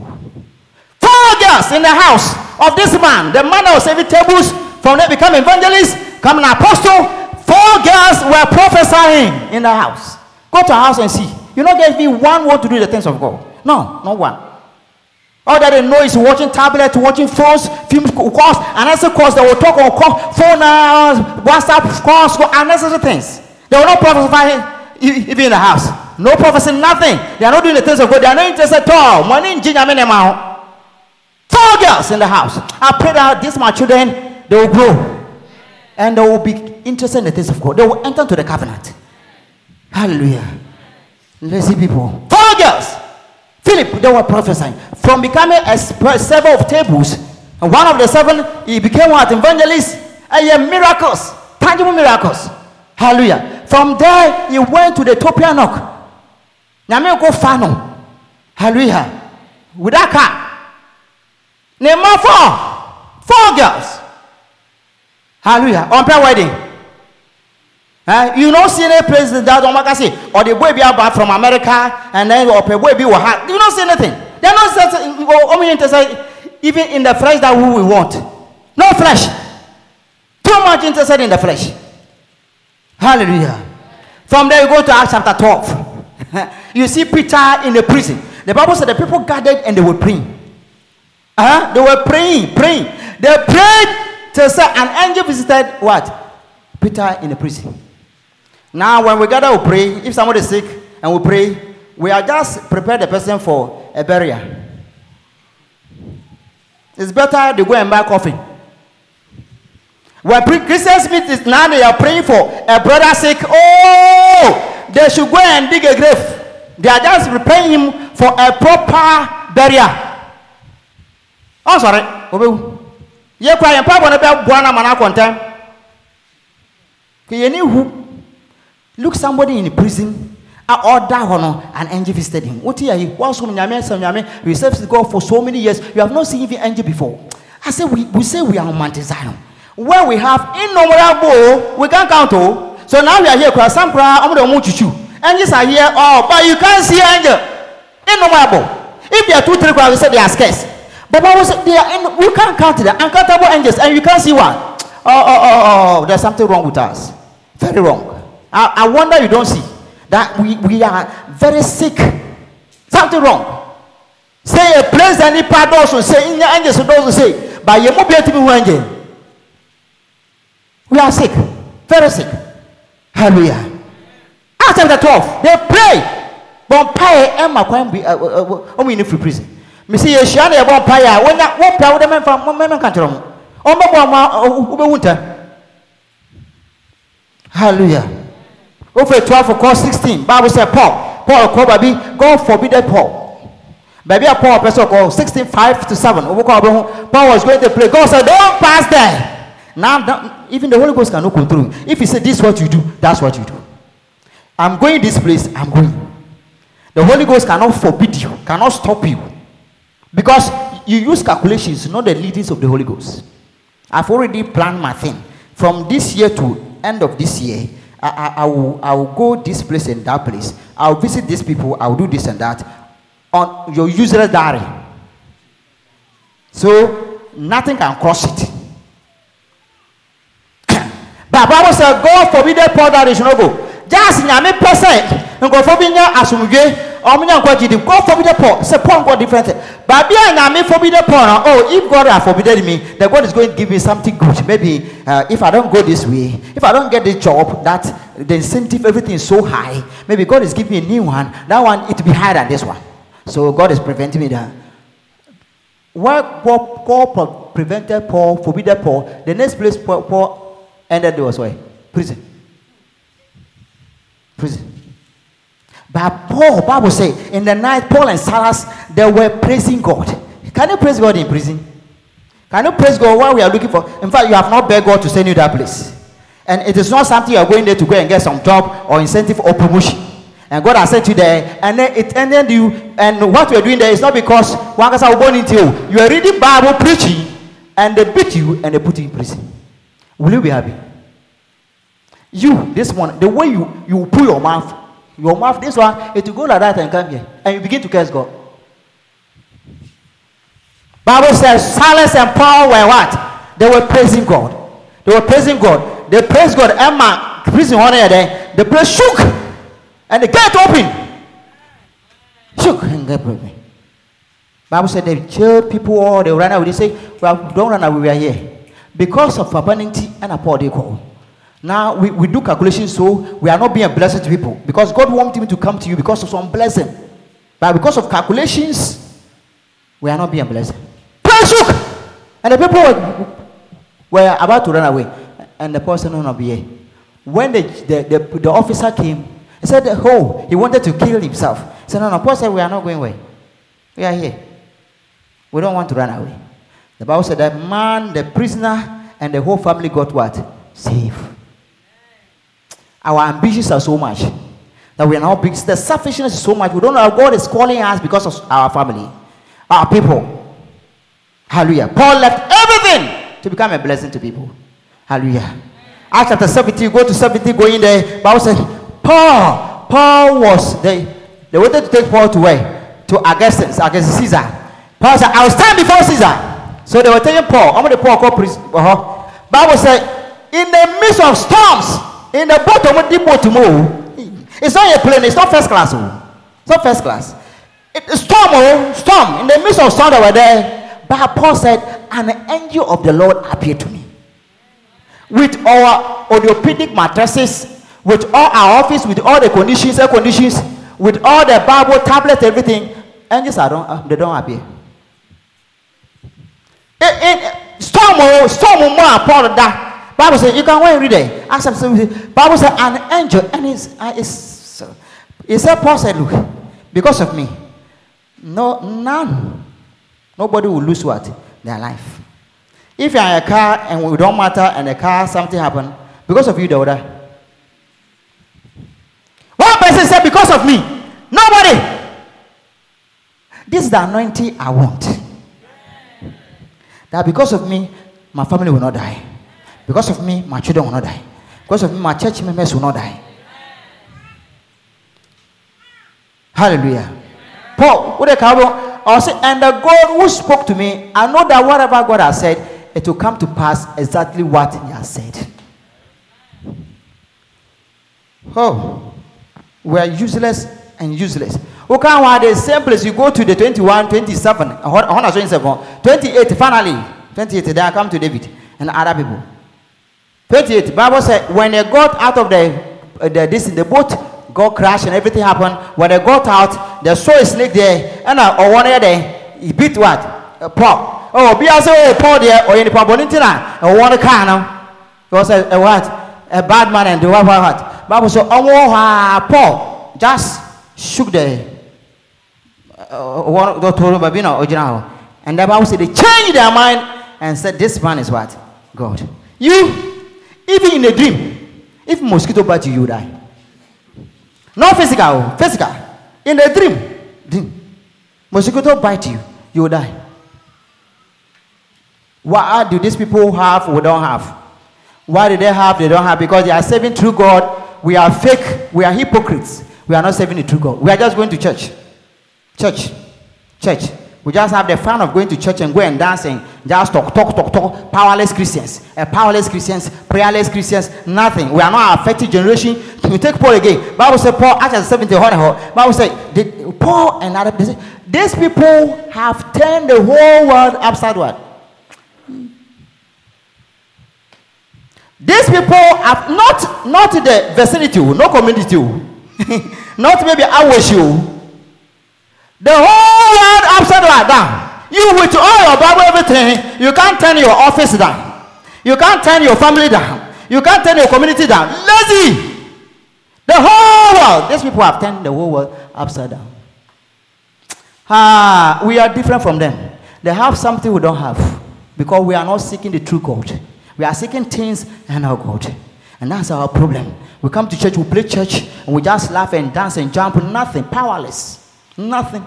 Four girls in the house of this man. The man that was serving tables, from there become evangelist, come an apostle. Four girls were prophesying in the house. Go to a house and see. You not me one word to do the things of God. No, not one. All that they know is watching tablets, watching phones, film calls, unnecessary calls. They will talk on call, phone, uh, WhatsApp calls, and unnecessary things. They will not prophesy even in the house. No prophecy, nothing. They are not doing the things of God. They are not interested at all. Money Four girls in the house. I pray that these my children they will grow and they will be interested in the things of God. They will enter into the covenant. Hallelujah. Lazy people. Four girls. Philip, they were prophesying. From becoming a server of tables, one of the seven, he became what? Evangelist. And yeah, miracles. Tangible miracles. Hallelujah. From there, he went to the Topianok. Nyame go fano. Hallelujah. With that car. Name four. Four girls. Hallelujah. On prayer wedding. Eh, you don't see any place that say or the boy be about from America and then or the boy be have. You don't see anything. They're not interested even in the flesh that we want. No flesh. Too much interested in the flesh. Hallelujah. From there you go to Acts chapter 12. (laughs) you see Peter in the prison. The Bible said the people gathered and they were praying. Uh-huh. They were praying, praying. They prayed to say an angel visited what? Peter in the prison. Now, when we gather, we pray. If somebody is sick and we pray, we are just prepare the person for a burial. It's better they go and buy coffee. When Christians meet is now they are praying for a brother sick. Oh, they should go and dig a grave. They are just preparing him for a proper burial. Oh, sorry. Look somebody in prison. A order hono an angel visited him. What here? Once from nyame some nyame we serve God for so many years. You have not seen even angel before. I say we, we say we are on Mount. Where we have innumerable, we can count oh. So now we are here. Kwa some kra omo de omo chuchu. Angels are here. Oh, but you can't see angel. Innumerable. If there are two, three crowds, we say they are scarce. But Bible said they are we can't count them. Uncountable angels, and you can't see one. Oh, oh, oh, oh, there's something wrong with us. Very wrong. I, I wonder you don't see that we, we are very sick. Something wrong. Say a place any part also say in the angels also say, but you must be able to angel. We are sick, very sick. Hallelujah. Acts chapter 12, they pray. Pray, Emma, uh, uh, uh, in free prison. Me see a shana about paya, when that one proud man from one man. Oh, my mama, winter. Hallelujah. Over 12 for call 16. Bible said Paul. Paul call baby. God forbid that Paul. Baby Paul person call 16, 5 to 7. Over call Paul was going to pray. God said, Don't pass there. Now even the Holy Ghost cannot control you. If he said this is what you do, that's what you do. I'm going this place, I'm going. The Holy Ghost cannot forbid you, cannot stop you. Because you use calculations, not the leadings of the Holy Ghost. I've already planned my thing. From this year to end of this year, I, I, I, will, I will go this place and that place. I'll visit these people. I'll do this and that on your useless diary. So nothing can cross it. (coughs) but Bible said, God forbid that he should not go. Just nyame pɛ sɛ nkurɔfoɔ bi nya asomdwe ɔmo nya nkwa gyidi God forbid Paul sɛ Paul nkɔ different. Baabi a nyame forbid Paul oh if God has forbidden me then God is going to give me something good maybe uh, if I don't go this way if I don't get this job that the incentive everything is so high maybe God is giving me a new one that one it will be higher than this one so God is preventing me that where Paul pro- prevented Paul, forbidden Paul, the next place Paul, Paul ended was where? Prison. Prison. But Paul, Bible say, in the night, Paul and Silas, they were praising God. Can you praise God in prison? Can you praise God while we are looking for? In fact, you have not begged God to send you that place. And it is not something you are going there to go and get some job or incentive or promotion. And God has sent you there, and then it ended you. And what you are doing there is not because one person born into you. You are reading Bible, preaching, and they beat you and they put you in prison. Will you be happy? You, this one, the way you you pull your mouth, your mouth, this one, it will go like that and come here, and you begin to curse God. Bible says Silas and Paul were what? They were praising God. They were praising God. They praised God. Emma, prison one there, the place shook, and the gate opened. Shook and gate. Bible said they jailed people all they ran away. They say, Well, don't run away, we are here. Because of abundance and a poor they call. Now we, we do calculations so we are not being a blessing to people because God wants him to come to you because of some blessing. But because of calculations, we are not being a blessing. And the people were, were about to run away. And the person will not be here. When the, the, the, the officer came, he said, Oh, he wanted to kill himself. He said, No, no, Paul said, We are not going away. We are here. We don't want to run away. The Bible said that man, the prisoner, and the whole family got what? Saved. Our ambitions are so much that we are now big. The selfishness is so much. We don't know God is calling us because of our family, our people. Hallelujah. Paul left everything to become a blessing to people. Hallelujah. Acts chapter 17, go to 17, go in there. Bible said, Paul, Paul was they they wanted to take Paul to where? To Augustus, Augustus Caesar. Paul said, I will stand before Caesar. So they were taking Paul. How many Paul called priest? Uh-huh. Bible said, in the midst of storms, in the bottom of the boat to. It's not a plane, it's not first class. oh. It's not first class. It, storm, oh, storm. In the midst of storm, they were there. But Paul said, an angel of the Lord appeared to me with our orthopedic mattresses, with all our office, with all the conditions, air conditions, with all the Bible tablets, everything. Angels are don't, uh, they don't appear. Eh, eh, storm, oh, storm, more Paul that. Bible says you can go and read it. Ask them something. Bible said an angel, and it's, it's he said Paul said, look, because of me, no none, nobody will lose what their life. If you're in a car and we don't matter and the car something happen, because of you they will die. One person said, because of me, nobody. This is the anointing I want. That because of me, my family will not die. Because of me, my children will not die. Because of me, my church members will not die. Hallelujah. Paul, what the cowboy? I say, and the God who spoke to me, I know that whatever God has said, it will come to pass exactly what He has said. Oh, we are useless and useless. Okay, while the same place you go to the 21, 27, 127, 28, finally, 28, then I come to David and other people. 28, Bible said, when they got out of the, uh, the this in the boat, God crashed and everything happened. When they got out, they saw a snake there, and uh, or one there, he beat what? Uh, Paul. Oh, be also a Paul there, or in the Pabonitina, or one car now. He was a, a what? A bad man and the what, what? Bible said, oh, Paul just shook the uh, one the you know, original. And the Bible said they changed their mind and said, This man is what? God. You, even in a dream, if mosquito bite you, you die. Not physical, physical. In a dream, dream. Mosquito bite you, you die. What do these people have we don't have? Why do they have they don't have? Because they are serving true God. We are fake, we are hypocrites. We are not serving the true God. We are just going to church. Church. Church. We just have the fun of going to church and go and dancing. Just talk, talk, talk, talk. Powerless Christians. Uh, powerless Christians. Prayerless Christians. Nothing. We are not affected generation. We take Paul again. Bible said Paul, Acts 70, Bible the, Paul and other, say, these people have turned the whole world upside down. These people have not not the vicinity, no community, (laughs) not maybe I wish you. The whole world upside down. You with all your Bible, everything, you can't turn your office down. You can't turn your family down. You can't turn your community down. Lazy. The whole world. These people have turned the whole world upside down. Ah, we are different from them. They have something we don't have because we are not seeking the true God. We are seeking things and our God. And that's our problem. We come to church, we play church, and we just laugh and dance and jump. Nothing. Powerless. Nothing.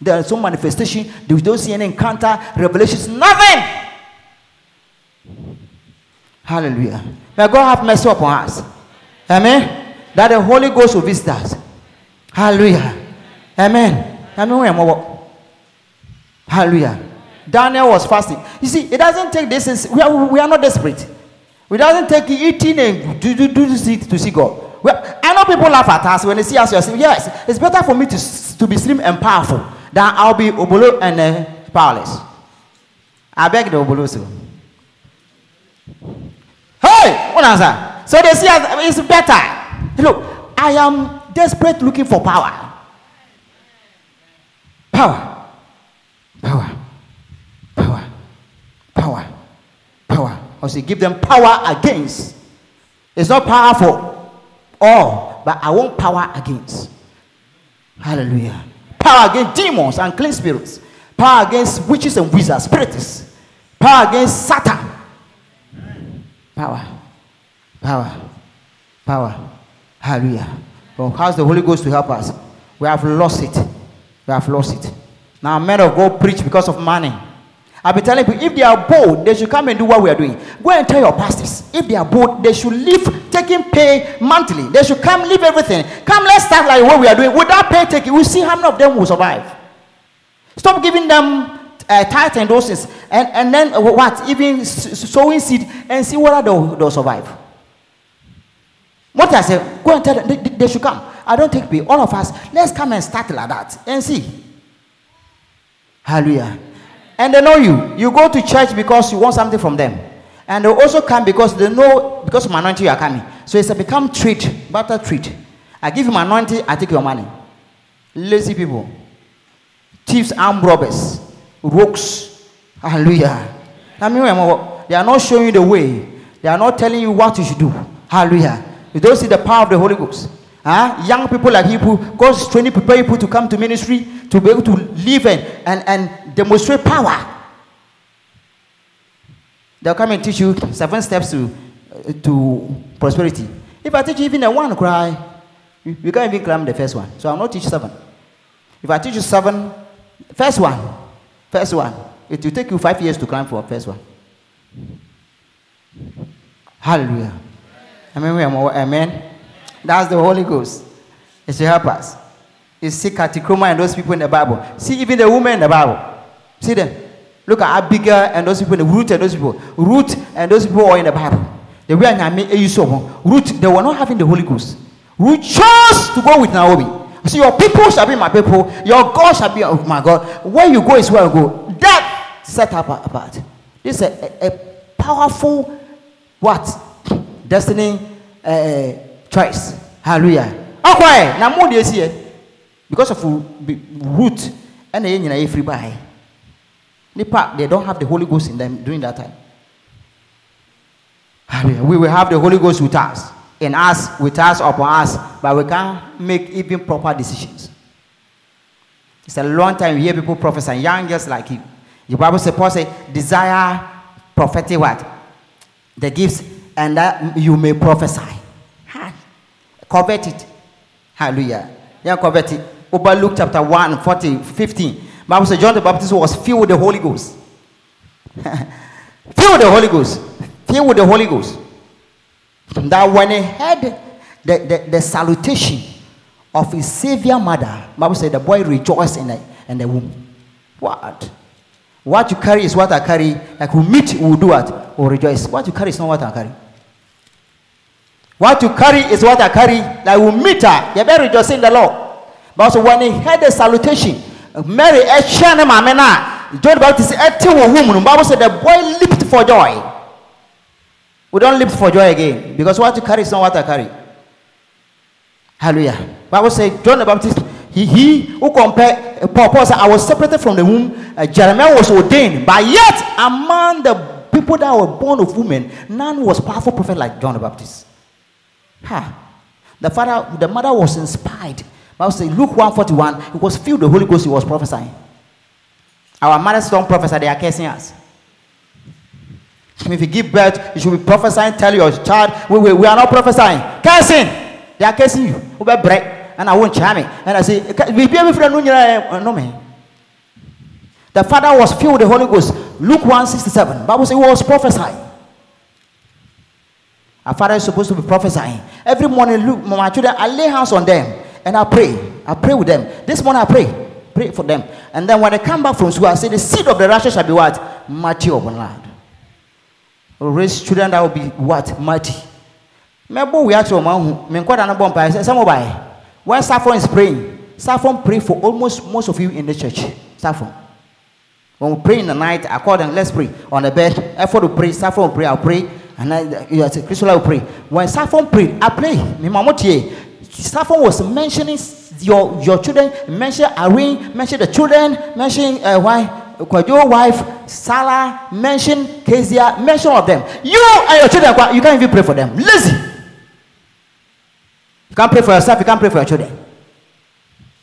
There is no manifestation. We don't see any encounter, revelations, nothing. Hallelujah. May God have mercy upon us. Amen. That the Holy Ghost will visit us. Hallelujah. Amen. Amen. Hallelujah. Daniel was fasting. You see, it doesn't take this. Is, we, are, we are not desperate. It doesn't take eating and do, do, do to see God. Well, I know people laugh at us when they see us. Saying, yes, it's better for me to, to be slim and powerful than I'll be obolo and uh, powerless. I beg the obolo so. Hey, what answer? So they see us, it's better. Look, I am desperate looking for power. Power. Power. Power. power. I say, give them power against. It's not powerful, all, but I want power against. Hallelujah. Power against demons and clean spirits. Power against witches and wizards, spirits. Power against Satan. Power. Power. Power. Hallelujah. Well, how's the Holy Ghost to help us? We have lost it. We have lost it. Now, men of God preach because of money. I've been telling people if they are bold, they should come and do what we are doing. Go and tell your pastors if they are bold, they should leave taking pay monthly. They should come leave everything. Come, let's start like what we are doing. Without pay taking, we'll see how many of them will survive. Stop giving them uh, tithe and those things, and, and then uh, what? Even sowing seed and see whether they'll, they'll survive. What I say, go and tell them they- they should come. I don't take pay. All of us, let's come and start like that and see. Hallelujah. And they know you. You go to church because you want something from them. And they also come because they know because of anointing you are coming. So it's a become treat, barter treat. I give you my anointing, I take your money. Lazy people. Thieves, armed robbers, rogues. Hallelujah. I mean, they are not showing you the way. They are not telling you what you should do. Hallelujah. You don't see the power of the Holy Ghost. Huh? Young people like people, God's training, prepare people to come to ministry to be able to live and, and, and demonstrate power. They'll come and teach you seven steps to, uh, to prosperity. If I teach you even a one cry, you, can't even climb the first one. So I'll not teach seven. If I teach you seven, first one, first one, it will take you five years to climb for first one. Hallelujah. Amen. Amen. That's the Holy Ghost. It should help us. You see Katikuma and those people in the Bible. See even the women in the Bible. See them. Look at Abigail and those people, Ruth and those people. Ruth and those people are in the Bible. They were Nyame Eyusomo. Ruth, they were not having the Holy Ghost. Ruth chose to go with Naomi. So your people shall be my people. Your God shall be oh my God. Where you go is where I go. That set up apart. This is a, a, a powerful what destiny uh, choice. Hallelujah. Okay, eh, now more this eh. here because of root and the free by. Eh. Nipa, they don't have the Holy Ghost in them during that time. Hallelujah. We will have the Holy Ghost with us, in us, with us, upon us, but we can't make even proper decisions. It's a long time you hear people prophesy, young girls like you. The Bible says, Paul say, desire prophetic what? The gifts, and that you may prophesy. Covet it. Hallelujah. Yeah, covet it. Over Luke chapter 1, 40, 15. Bible says John the Baptist was filled with the Holy Ghost. (laughs) filled with the Holy Ghost. Filled with the Holy Ghost. That when he heard the, the, the salutation of his savior mother, Bible said the boy rejoiced in the, in the womb. What? What you carry is what I carry. Like we meet, we will do what? We will rejoice. What you carry is not what I carry. What you carry is what I carry. Like will meet her, you better rejoice in the Lord. But when he heard the salutation, Mary, eh, a channel, mamma, John the Baptist, a two woman, Bible said the boy leaped for joy. We don't leap for joy again because what you carry is not what I carry. Hallelujah. Bible says John the Baptist, he, he who compare uh, Paul, Paul said, I was separated from the womb. Uh, Jeremiah was ordained, but yet among the people that were born of women, none was powerful prophet like John the Baptist. Ha. The father, the mother was inspired. Bible says Luke 141, he was filled the Holy Ghost, he was prophesying. Our mothers don't prophesy, they are cursing us. If you give birth, you should be prophesying, tell your child, we, we, we are not prophesying. Cursing! They are cursing you. And I won't charm it. And I say, we be able to no me. The father was filled with the Holy Ghost. Luke 167. Bible says he was prophesying. Our father is supposed to be prophesying. Every morning, look, my children, I lay hands on them and I pray. I pray with them. This morning I pray. Pray for them. And then when they come back from school, I say, The seed of the righteous shall be what? Mighty upon land. We'll raise children that will be what? Mighty. Remember, we actually, an bomb. I Some by eh? when Saffron is praying, Saffron pray for almost most of you in the church. Saffron. When we pray in the night, I call them, let's pray. On the bed, effort to pray, Saffron will pray, I'll pray. And I, you say, Crystal will pray. When Saffron prayed, I pray. Saffron was mentioning your, your children, mention Irene, mention the children, mention uh, why Kwajo wife, Salah, mention Kezia, mention of them. You and your children, you can't even pray for them. Lazy. You can't pray for yourself, you can't pray for your children.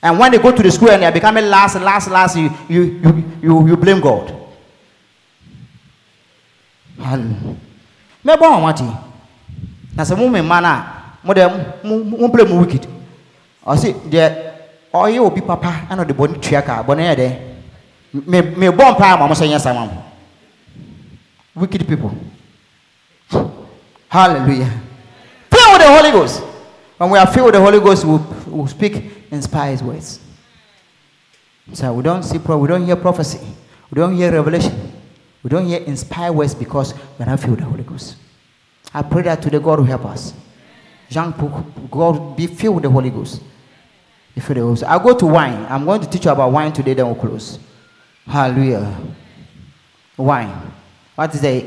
And when they go to the school and they are becoming last, last, last, you, you, you, you, you blame God. Hallelujah. Wọn wọ́n ti. Na sɛ mo mɛ mma no a, mo dɛ mo play mo wicked. Ɔsi deɛ ɔyɛ obi papa ɛna ɔde bɔne tua ka bɔne yɛ dɛ. Me me bɔ mpa ama mo sɛ nyɛ sama mo. Wicked people. Hallelujah. Filled with the Holy Ghost. When we are filled with the Holy Ghost, we will speak inspired words. So we don't see, we don't hear prophecy, we don't hear revelation, we don't hear inspired words because we're not filled with the Holy Ghost. I pray that today God will help us. Young people, God be filled with the Holy Ghost. Be filled with the Holy Ghost. I'll go to wine. I'm going to teach you about wine today, then we'll close. Hallelujah. Wine. What is the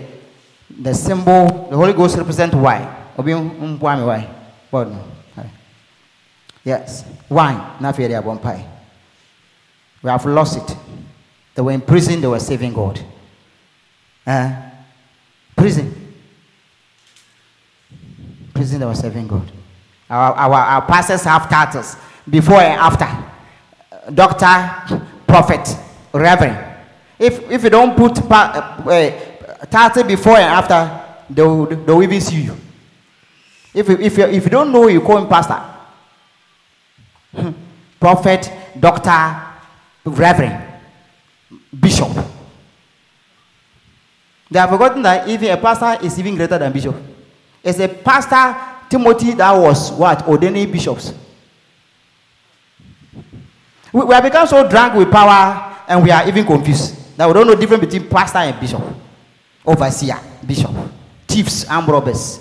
the symbol? The Holy Ghost represents wine. Wine. Yes. Wine. Fear. We have lost it. They were in prison, they were saving God. Uh, prison. Prison, they were serving God. Our, our, our pastors have titles before and after. Uh, Doctor, prophet, reverend. If, if you don't put pa- uh, uh, title before and after, they will, they will even see you. If if, you, if you don't know, you call him pastor. prophet, doctor, reverend, bishop. They have forgotten that even a pastor is even greater than bishop. It's a pastor, Timothy, that was what? Ordaining bishops. We, we have become so drunk with power and we are even confused that we don't know the difference between pastor and bishop, overseer, bishop, thieves, armed robbers.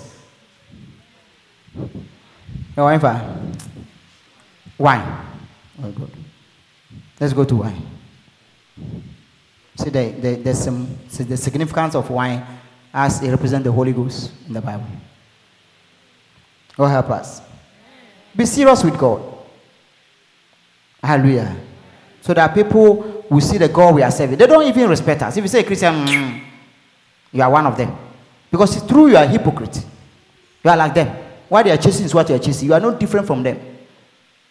Ah? wine. Oh, good. Let's go to wine. See the, the, the, see the significance of wine as it represents the Holy Ghost in the Bible. God help us. Be serious with God. Hallelujah. So that people will see the God we are serving. They don't even respect us. If you say Christian, mm, you are one of them. Because through you are a hypocrite. You are like them. What they are chasing is what you are chasing. You are no different from them.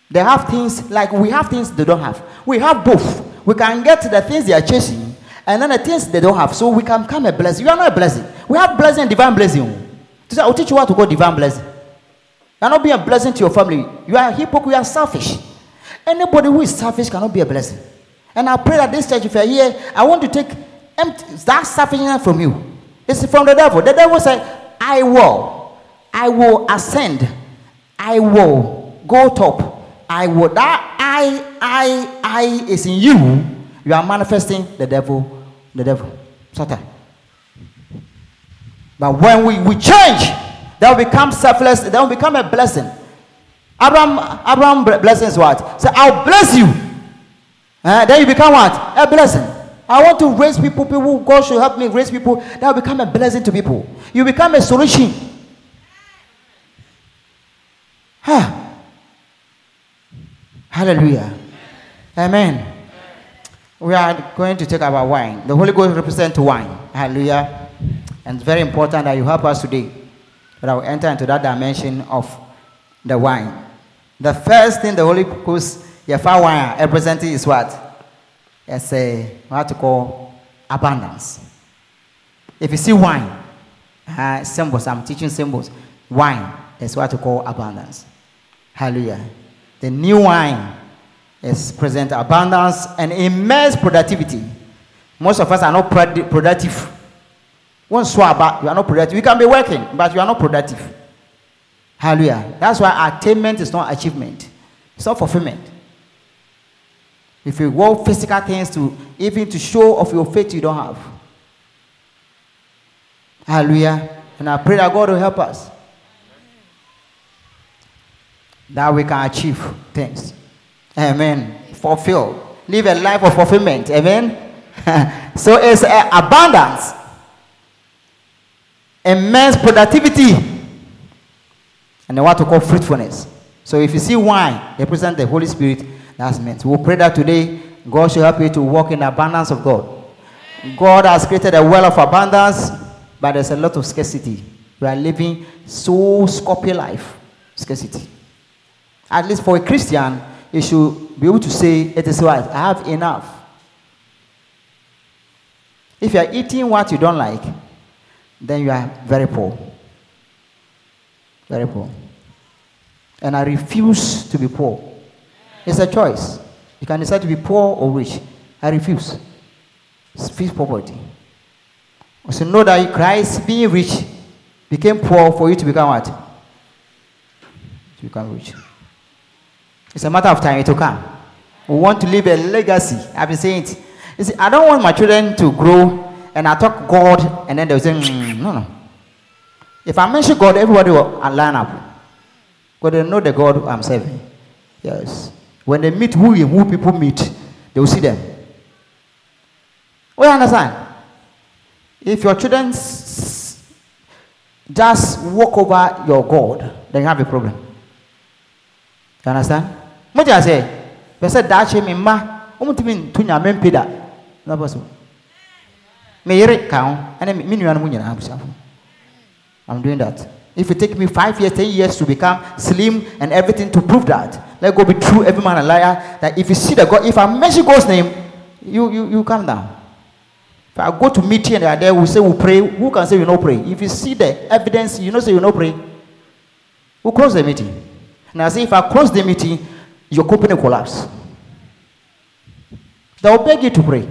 They have things like we have things they don't have. We have both. We can get the things they are chasing and then the things they don't have. So we can come a blessing. You are not a blessing. We have blessing divine blessing. I'll teach you how to go divine blessing. You are not being a blessing to your family. You are hypocrite. You are selfish. Anybody who is selfish cannot be a blessing. And I pray that this church, if you are here, I want to take empty, that selfishness from you. It's from the devil. The devil said, I will, I will ascend, I will go top. I will. That I, I, I is in you. You are manifesting the devil, the devil, Satan. But when we, we change, that will become selfless, that will become a blessing. Abraham, Abraham ble- blessings what? Say, I'll bless you. Eh, then you become what? A blessing. I want to raise people, people, God should help me raise people. That will become a blessing to people. You become a solution. Huh. Hallelujah. Amen. We are going to take our wine. The Holy Ghost represents wine. Hallelujah. And it's very important that you help us today. That I will enter into that dimension of the wine. The first thing the Holy Ghost, fire wine representing is what? It's a what to call abundance. If you see wine, uh, symbols, I'm teaching symbols. Wine is what to call abundance. Hallelujah. The new wine is present abundance and immense productivity. Most of us are not produ- productive. Swab, you are not productive. You can be working, but you are not productive. Hallelujah. That's why attainment is not achievement. It's not fulfillment. If you want physical things to even to show of your faith you don't have. Hallelujah. And I pray that God will help us. That we can achieve things. Amen. Fulfill. Live a life of fulfillment. Amen. (laughs) so it's uh, abundance, immense productivity, and what to call fruitfulness. So if you see wine represent the Holy Spirit, that's meant. We'll pray that today God should help you to walk in abundance of God. God has created a well of abundance, but there's a lot of scarcity. We are living so scorpion life, scarcity. At least for a Christian, you should be able to say, It is right, I have enough. If you are eating what you don't like, then you are very poor. Very poor. And I refuse to be poor. It's a choice. You can decide to be poor or rich. I refuse. It's poverty. So know that Christ being rich became poor for you to become what? To become rich. It's a matter of time it will come. We want to leave a legacy. I've been saying it. You see, I don't want my children to grow and I talk God and then they'll say, mm, no, no. If I mention God, everybody will line up. Because they know the God I'm serving. Yes. When they meet who, who people meet, they will see them. We understand? If your children just walk over your God, then you have a problem. You understand? What I say? They said that she me ma, umutimi tunya mempida. No possible. Me yere ka and me nua no mu nyina abusafo. I'm doing that. If it take me five years, ten years to become slim and everything to prove that, let go be true, every man a liar. That if you see the God, if I mention God's name, you you you calm down. If I go to meeting and they are there, we say we pray. Who can say you no pray? If you see the evidence, you know say you no pray. We close the meeting. Now say if I close the meeting, your company collapse. They will beg you to pray.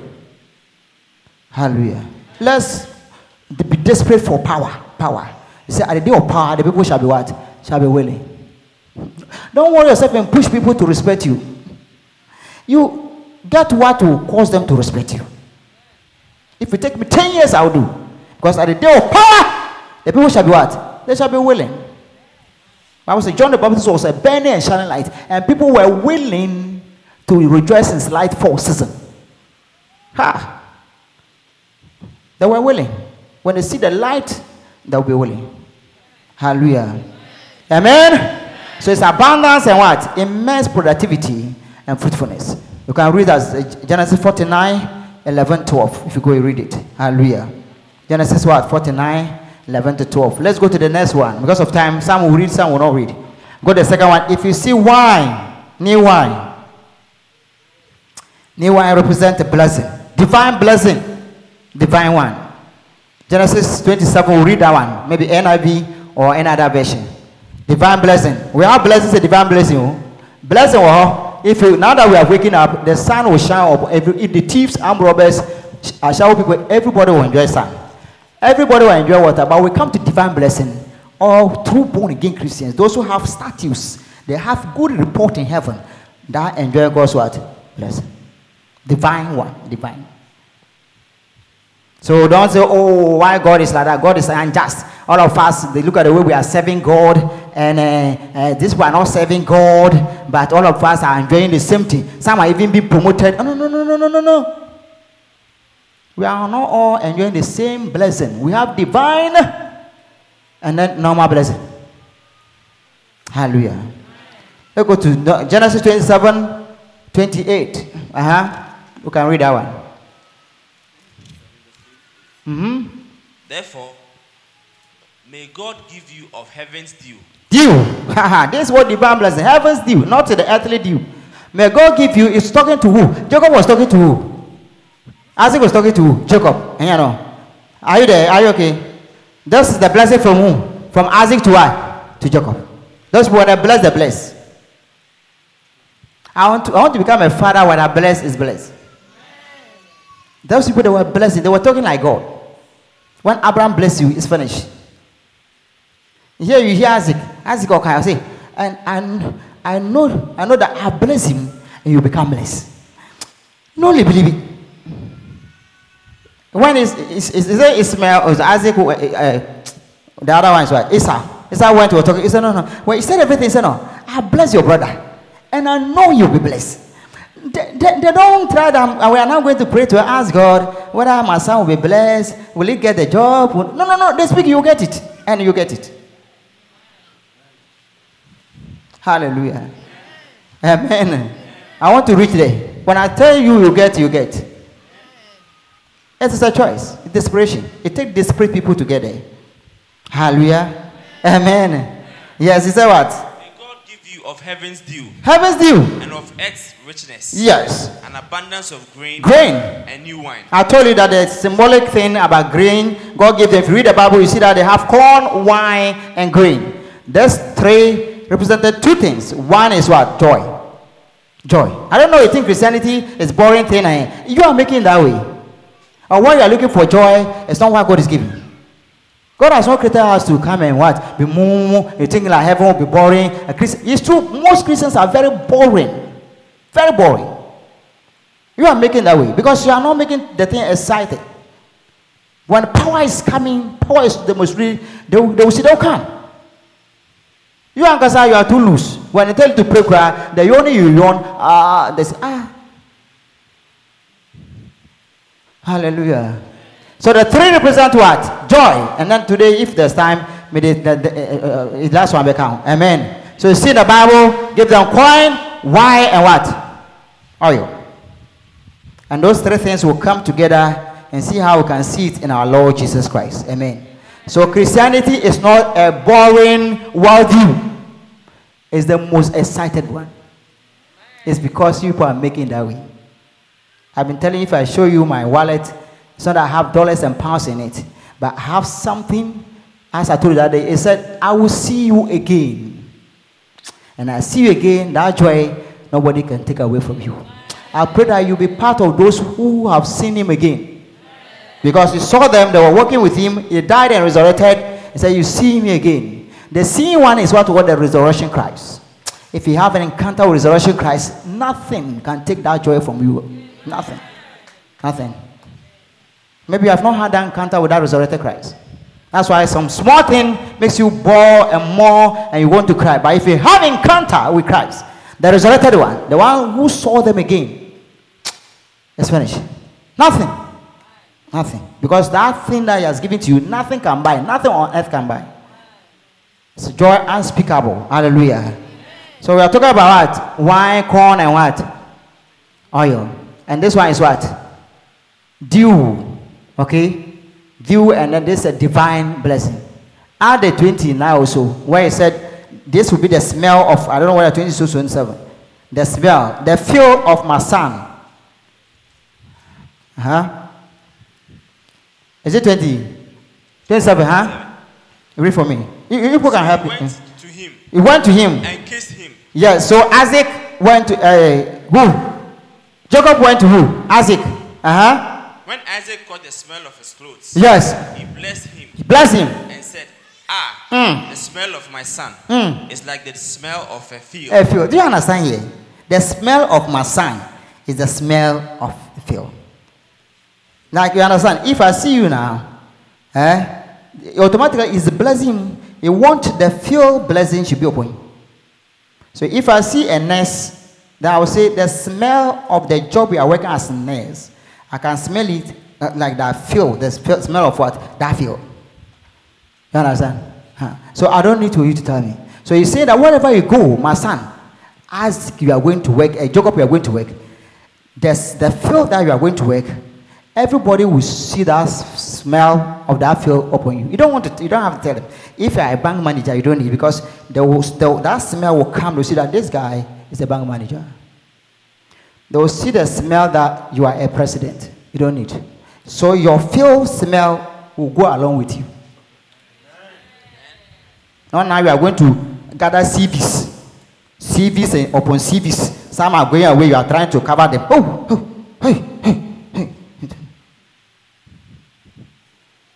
Hallelujah. Let's be desperate for power. Power. He said, at the day of power, the people shall be what? Shall be willing. Don't worry yourself and push people to respect you. You get what will cause them to respect you. If it take me 10 years, I'll do. Because at the day of power, the people shall be what? They shall be willing. Bible says John the Baptist was a burning and shining light, and people were willing to rejoice in his light for a season. Ha! They were willing. When they see the light, they'll be willing. Hallelujah. Amen. So it's abundance and what? Immense productivity and fruitfulness. You can read as uh, Genesis 49, 11, 12. If you go, you read it. Hallelujah. Genesis what? 49, 11 to 12. Let's go to the next one. Because of time, some will read, some will not read. Go to the second one. If you see wine, new wine, new wine represents a blessing, divine blessing, divine one. Genesis 27, we'll read that one. Maybe NIV or another version. Divine blessing. We have blessings, a divine blessing. oh. Blessing, well, if you, now that we are waking up, the sun will shine up. If the thieves, armed robbers, uh, shower people, everybody will enjoy sun. Everybody will enjoy water, but we come to divine blessing. All true born again Christians, those who have statues, they have good report in heaven. That enjoy God's what? Blessing. Divine one, divine. So don't say, oh, why God is like that? God is unjust. All of us, they look at the way we are serving God, and uh, uh, this we are not serving God, but all of us are enjoying the same thing. Some are even being promoted. Oh, no, no, no, no, no, no, no. We are not all enjoying the same blessing. We have divine and then normal blessing. Hallelujah. Let's go to Genesis 27, 28. Uh huh. You can read that one. Mm-hmm. Therefore, may God give you of heaven's dew, Dew. (laughs) This is what divine blessing. Heaven's dew, not the earthly dew. May God give you. It's talking to who? Jacob was talking to who? Isaac was talking to? Jacob. You know. Are you there? Are you okay? This is the blessing from who? From Isaac to what? To Jacob. Those people when I bless, the bless. I want to. I want to become a father when I bless is blessed. Those people that were blessed, they were talking like God. When Abraham bless you, it's finished. Here you hear Isaac. Isaac okay, I say, and and I know I know that I bless him and you become blessed. No believe it. When is is is, is it Ismail or is Isaac? Uh, the other one is what? Esau. Esau went to talk. He said, no, no. When he said everything, he said, no. I bless your brother, and I know you'll be blessed. They, they, they don't try them. We are now going to pray to ask God whether my son will be blessed. Will he get the job? No, no, no. They speak, you get it, and you get it. Hallelujah. Amen. I want to reach there. When I tell you, you get, you get. It is a choice. Desperation. It takes desperate people together. Hallelujah. Amen. Yes, he said what? May God give you of heaven's dew Heaven's dew. and of earth's richness, Yes. an abundance of grain Grain. and new wine. I told you that the symbolic thing about grain, God gave them. If you read the Bible, you see that they have corn, wine, and grain. Those three represented two things. One is what? Joy. Joy. I don't know, you think Christianity is boring thing. eh? You are making it that way. Or when you are looking for joy, it's not what God is giving. God has not created us to come and what? Be moo. You think like heaven will be boring. It's true. Most Christians are very boring. Very boring. You are making that way because you are not making the thing exciting. When power is coming, power is demonstrated, they, will- they will see they'll come. You and Kasa, you are too loose. When they tell you to pray, cry, the only you yawn, ah, they say, ah. Hallelujah. So the three represent what? Joy. And then today, if there's time, may the, the, uh, uh, last one become. Amen. So you see the Bible, give them coin, wine, and what? Oil. And those three things will come together and see how we can see it in our Lord Jesus Christ. Amen. So Christianity is not a boring worldview. It's the most excited one. It's because people are making that way. I've been telling you if I show you my wallet, it's not that I have dollars and pounds in it, but I have something. As I told you that day, it said, I will see you again. And I see you again, that joy, nobody can take away from you. I pray that you be part of those who have seen him again. Because you saw them, they were working with him, he died and resurrected. He said, You see me again. The seeing one is what what the resurrection Christ. If you have an encounter with resurrection Christ, nothing can take that joy from you. Nothing. Nothing. Maybe you have not had that encounter with that resurrected Christ. That's why some small thing makes you bore and more and you want to cry. But if you have encounter with Christ, the resurrected one, the one who saw them again, it's finished. Nothing. Nothing. Because that thing that he has given to you, nothing can buy. Nothing on earth can buy. It's joy unspeakable. Hallelujah. So we are talking about what? Wine, corn, and what? Oil. And this one is what? Dew. Okay? Dew, and then this is a divine blessing. Add the 20 now also, where he said, This will be the smell of, I don't know whether 22 27. The smell, the feel of my son. Huh? Is it 20? 27, huh? Read for me. You, you people can help He went to him He went to him. and kissed him. Yes, so Isaac went to uh, who? Jacob went to who? Isaac. Uh huh. When Isaac caught the smell of his clothes, Yes. he blessed him He blessed him. and said, Ah, Mm. the smell of my son Mm. is like the smell of a field. A field. Do you understand here? The smell of my son is the smell of the field. Like you understand? If I see you now, eh, automatically it's a blessing. You want the field blessing should be upon you. So if I see a nurse, then I will say the smell of the job we are working as a nurse, I can smell it uh, like that field, the smell of what? That field. You understand? Huh. So I don't need for you to tell me. So you say that wherever you go, my son, as you are going to work, uh, Jacob, you are going to work, there's the field that you are going to work, everybody will see that smell of that field upon you. You don't want to, you don't have to tell them. If you are a bank manager, you don't need because that smell will come to see that this guy is a bank manager. They will see the smell that you are a president. You don't need. So your field smell will go along with you. Not now you are going to gather CVs. CVs and upon CVs. Some are going away, you are trying to cover them. Oh, oh, hey, hey, hey.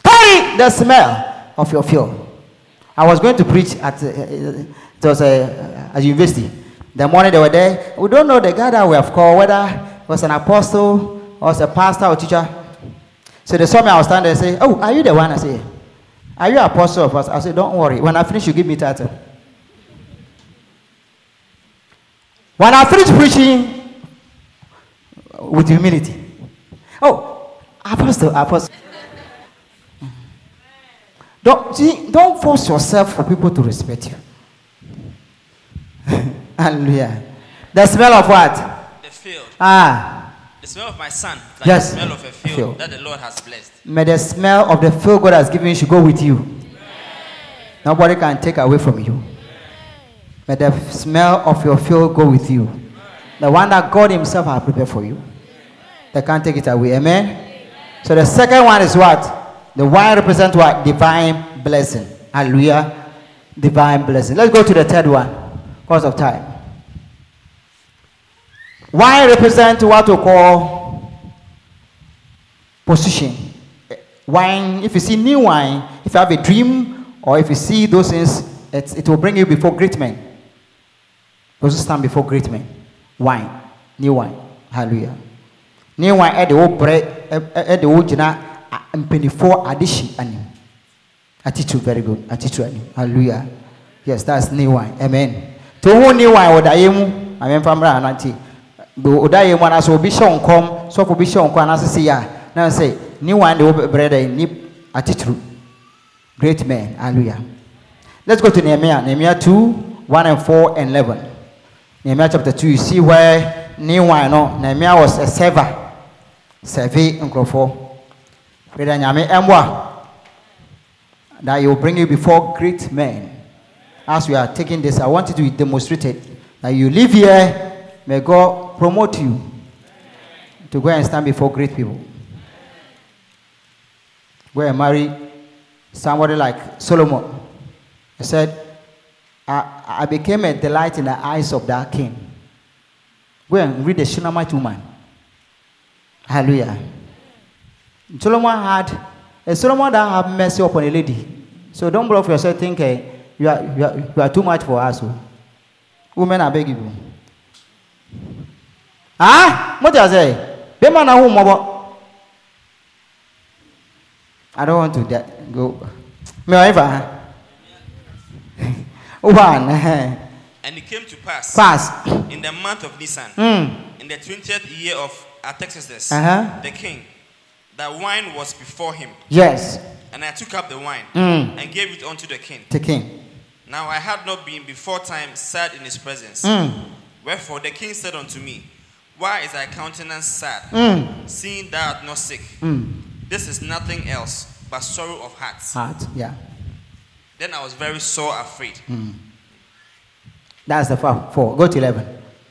Carry the smell of your field. I was going to preach at uh, uh, it was uh, at university. The morning they were there. We don't know the guy that we have called whether he was an apostle or was a pastor or teacher. So they saw me. I was standing there. Say, "Oh, are you the one?" I say, "Are you apostle or pastor?" I said, "Don't worry. When I finish, you give me title." When I finish preaching with humility, oh, apostle, apostle. Don't see, don't force yourself for people to respect you. Hallelujah. The smell of what? The field, Ah, the smell of my son, like Yes. the smell of a field, Field. that the Lord has blessed. May the smell of the field God has given you should go with you. Nobody can take away from you. May the smell of your field go with you. The one that God Himself has prepared for you. They can't take it away. Amen. So the second one is what? The wine represents what? Divine blessing. Hallelujah. Divine blessing. Let's go to the third one. Because of time. Wine represents what we call position. Wine, if you see new wine, if you have a dream, or if you see those things, it, it will bring you before great men. Those stand before great men. Wine, new wine. Hallelujah. New wine, at the old bread, at the old jina, and penny four addition. Attitude, very good. Attitude. anim. Hallelujah. Yes, that's new wine. Amen. To who new wine, what I am, I am from Ranati. Do Oda yɛ mu anaasɛ obi hyɛ nkɔm sɔfo obi hyɛ nkɔm anaasɛ si a na sɛ ne wan de wɔbrɛ dɛ ni atitiri great man hallelujah. Let's go to nehemiah nehemiah 2 1 and 4 and 11 nehemiah chapter 2 you see where ne wan no nehemiah was a server. Serve nkurɔfoɔ that nyame ɛmboa that will bring you before great men as we are taking this i want you to demonstrate it that you live here may god promote you to go and stand before great people. Go and marry somebody like solomon. He said i, I became a delight in the eyes of that king. Go and read the shunammite woman. Hallelujah. Solomon had a solomon that had mercy upon a lady. So don't bluff yourself think eh, you, are, you, are, you are too much for us oh. women i beg you ah mo tell say bema na hu mọbọ i don't want to da- go me ever (laughs) one eh, And it came to pass pass in the month of Nisan, mm. in the twentieth year of Artaxerxes, Uh-huh. the king, that wine was before him, yes and I took up the wine Mm. and gave it unto the king. the king Now I had not been before time sad in his presence. mm. Wherefore the king said unto me, Why is thy countenance sad, Mm. seeing thou art not sick? Mm. This is nothing else but sorrow of heart. heart yeah Then I was very sore afraid. that's the four, four. go to 11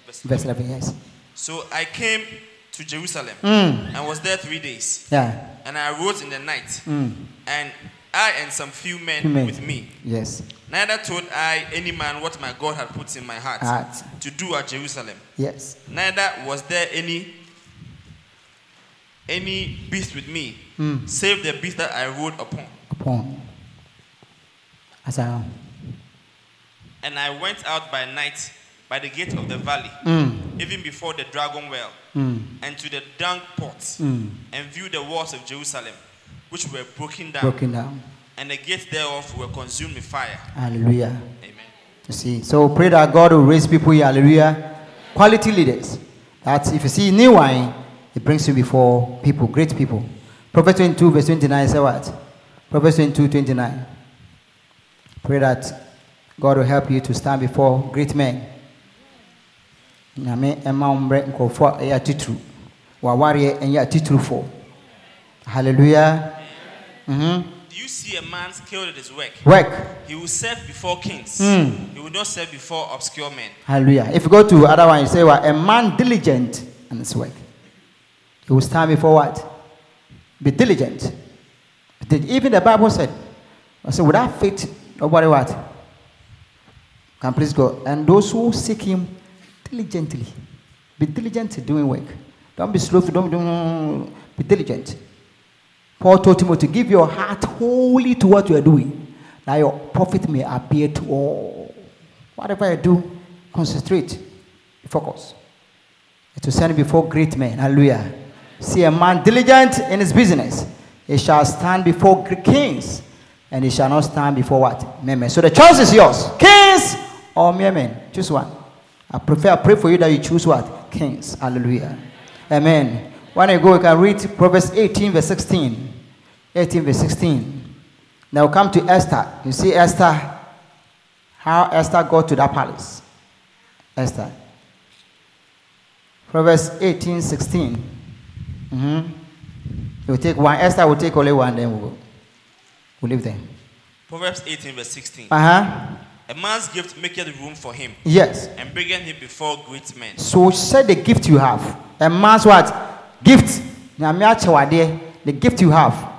Verse- verse 11 yes So I came to Jerusalem mm. and was there three days. yeah And I arose in the night, mm. and I and some few men Few men. with me. yes Neither told I any man what my God had put in my heart Heart. to do at Jerusalem. yes Neither was there any any beast with me, Mm. save the beast that I rode upon. upon as I And I went out by night by the gate of the valley, mm. even before the dragon well, Mm. and to the dung pots, Mm. and viewed the walls of Jerusalem, which were broken down, broken down and the gates thereof were consumed with fire. hallelujah Amen. You see, so pray that God will raise people here, hallelujah, quality leaders. That if you see new wine, it brings you before people, great people. Proverbs 22, verse 29, say what? Proverbs 22, 29. Pray that God will help you to stand before great men. Nyame ɛma wo mmerɛ nkurɔfoɔ a ɛyɛ atitiri wawareɛ ɛnyɛ atitirifoɔ hallelujah Mhm. Do you see a man skilled at his work? work He will serve before kings. Mm. He will not serve before obscure men. Hallelujah. If you go to other one, you say what? A man diligent in his work. He will stand before what? Be diligent. Even the Bible said, I said, without faith, nobody what? Can please go. And those who seek him diligently. Be diligent in doing work. Don't be slow, don't, don't be diligent. Paul told Timothy, give your heart wholly to what you are doing, that your profit may appear to all. Whatever you do, concentrate, focus. To send before great men. Hallelujah. See a man diligent in his business. He shall stand before kings, and he shall not stand before what? Men. So the choice is yours. Kings or men. Choose one. I prefer, I pray for you that you choose what? Kings. Hallelujah. Amen. When you go, you can read Proverbs 18, verse 16. 18, verse 16. Now come to Esther. You see Esther, how Esther got to that palace. Esther. Proverbs 18, 16. Mm-hmm. We'll take one. Esther will take only one, then we'll, we'll leave them. Proverbs 18, verse 16. Uh huh. A man's gift maketh room for him, Yes. and bringeth him before great men. So say the gift you have. A man's what? Gift. Nyame akyɛw adeɛ. The gift you have.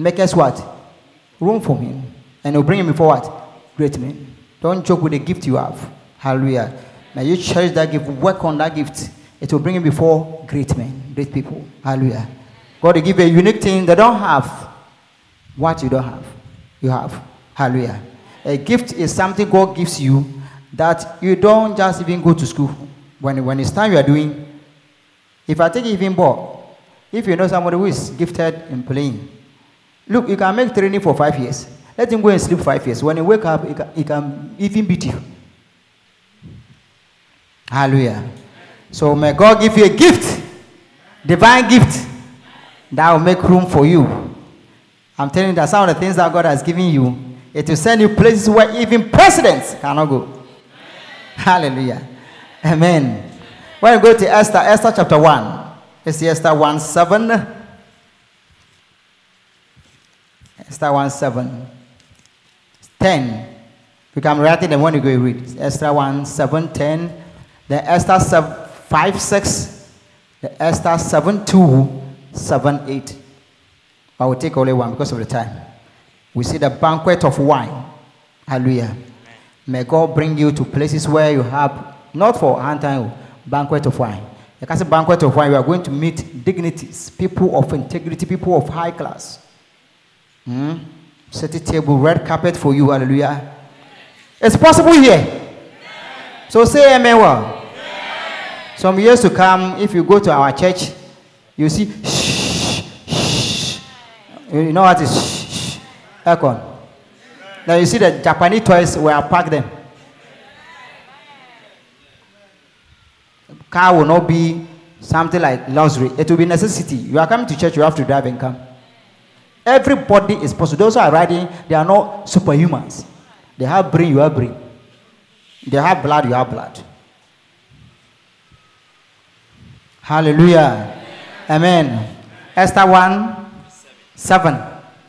Make us what? Room for him. And it'll bring him before what? Great men. Don't joke with the gift you have. Hallelujah. Now you cherish that gift, work on that gift. It will bring him before great men, great people. Hallelujah. God will give you a unique thing they don't have. What you don't have, you have. Hallelujah. A gift is something God gives you that you don't just even go to school. When, when it's time you are doing, if I take even more, if you know somebody who is gifted in playing, look, you can make training for five years. Let him go and sleep five years. When he wake up, he can, he can even beat you. Hallelujah. So may God give you a gift, divine gift, that will make room for you. I'm telling you that some of the things that God has given you, it will send you places where even presidents cannot go. Hallelujah. Amen. When you go to Esther, Esther chapter 1, it's Esther 1 7. Esther 1 7. 10. You can write it and when you go read. Esther 1 7 10. Then Esther 7, 5 6. The Esther 7 2 7 8. I will take only one because of the time. We see the banquet of wine. Hallelujah. May God bring you to places where you have, not for hand time, banquet of wine. Like said, banquet of wine, you are going to meet dignities, people of integrity, people of high class. Hmm? Set a table, red carpet for you. Hallelujah. It's possible here. So say amen. Well. Some years to come, if you go to our church, you see, shh, shh. You know what is shh, shh? Aircon. Now you see the Japanese toys where I park them. Car will not be something like luxury. It will be necessity. You are coming to church, you have to drive and come. Everybody is possible. Those who are riding, they are not superhumans. They have brain, you have brain. They have blood, you have blood. Hallelujah. Amen. Esther 1 7.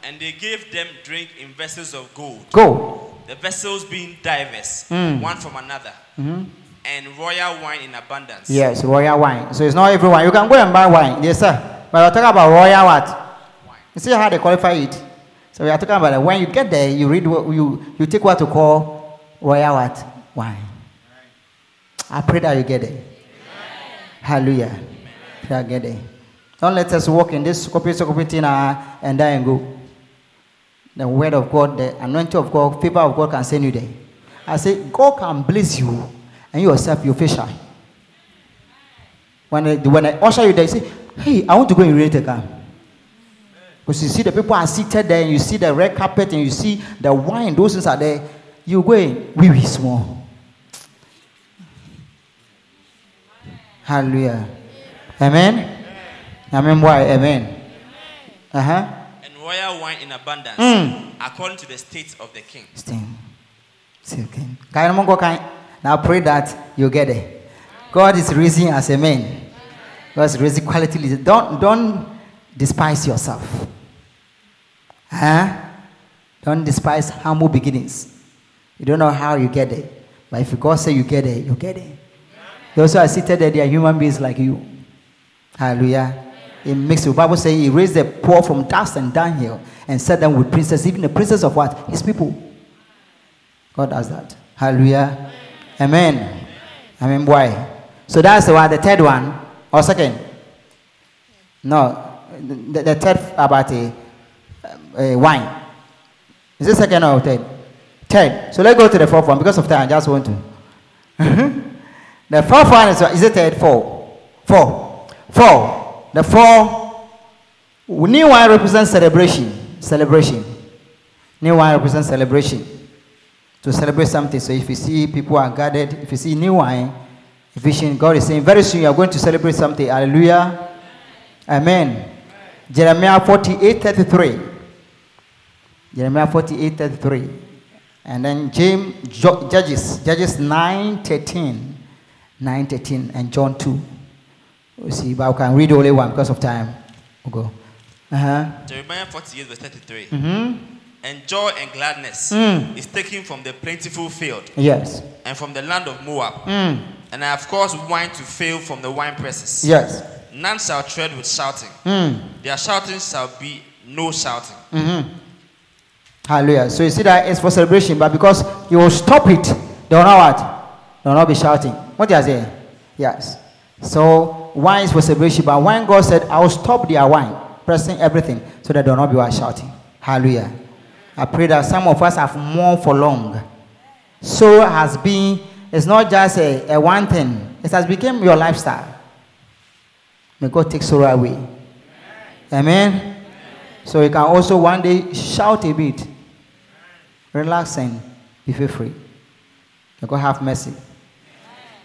And they gave them drink in vessels of gold, Go. the vessels being diverse, Mm. one from another, and royal wine in abundance. Yes, royal wine. So it's not everyone. You can go and buy wine. Yes, sir. But we're talking about royal what? You see how they qualify it? So we are talking about it. when you get there, you read what you you take what to call royal what? Wine. I pray that you get there. Hallelujah. Pray I get there. Don't let us walk in this copy copy uh, and die and go. The word of God, the anointing of God, favor of God can send you there. I say, God can bless you and you yourself, your face shine. When I, when I usher you there, you say, Hey, I want to go rent a car. Because you see the people are seated there, and you see the red carpet, and you see the wine, those things are there. You go and wee wee small. Hallelujah. Amen. Amen. Why? Amen. Uh huh. And royal wine in abundance, Mm. according to the state of the king. Sting. Still king. Kind of kind. Now pray that you get it. God is raising as a man. God is raising quality leaders. Don't don't despise yourself. Huh? Don't despise humble beginnings. You don't know how you get there. But if God say you get there, you get there. Those who are seated there, they are human beings like you. Hallelujah. It makes the Bible say he raised the poor from dust and dunghill and set them with princes, even the princes of what? His people. God does that. Hallelujah. Amen. Amen. Why? So that's the one, the third one. Or second? No. The, the third about a, a wine. Is it second or third? Third. So let's go to the fourth one because of time. I just want to. (laughs) the fourth one is, is it third? Four. Four. Four. The four. New wine represents celebration. Celebration. New wine represents celebration. To celebrate something. So if you see people are gathered, if you see new wine, vision, God is saying, very soon you are going to celebrate something. Hallelujah. Amen. Jeremiah 48 33. Jeremiah 48 33. And then James, Judges, Judges 9 13. 9 13. And John 2. You see, but I can read only one because of time. We'll go. Uh-huh. Jeremiah 48, verse 33. Mm-hmm. And joy and gladness Mm. is taken from the plentiful field Yes. and from the land of Moab. Mm. And I have caused wine to fail from the wine presses. Yes. None shall tread with shouting. Mm. Their shouting shall be no shouting. Mm-hmm. Hallelujah. So you see that it's for celebration, but because you will stop it, they will not what? They will not be shouting. What do you say? Yes. So wine is for celebration, but when God said, I will stop their wine, pressing everything, so that they will not be what shouting. Hallelujah. I pray that some of us have mourned for long. So has been, it's not just a, a one thing, it has become your lifestyle. May God take sorrow away. Amen. So you can also one day shout a bit, relax and be feel free. May God have mercy.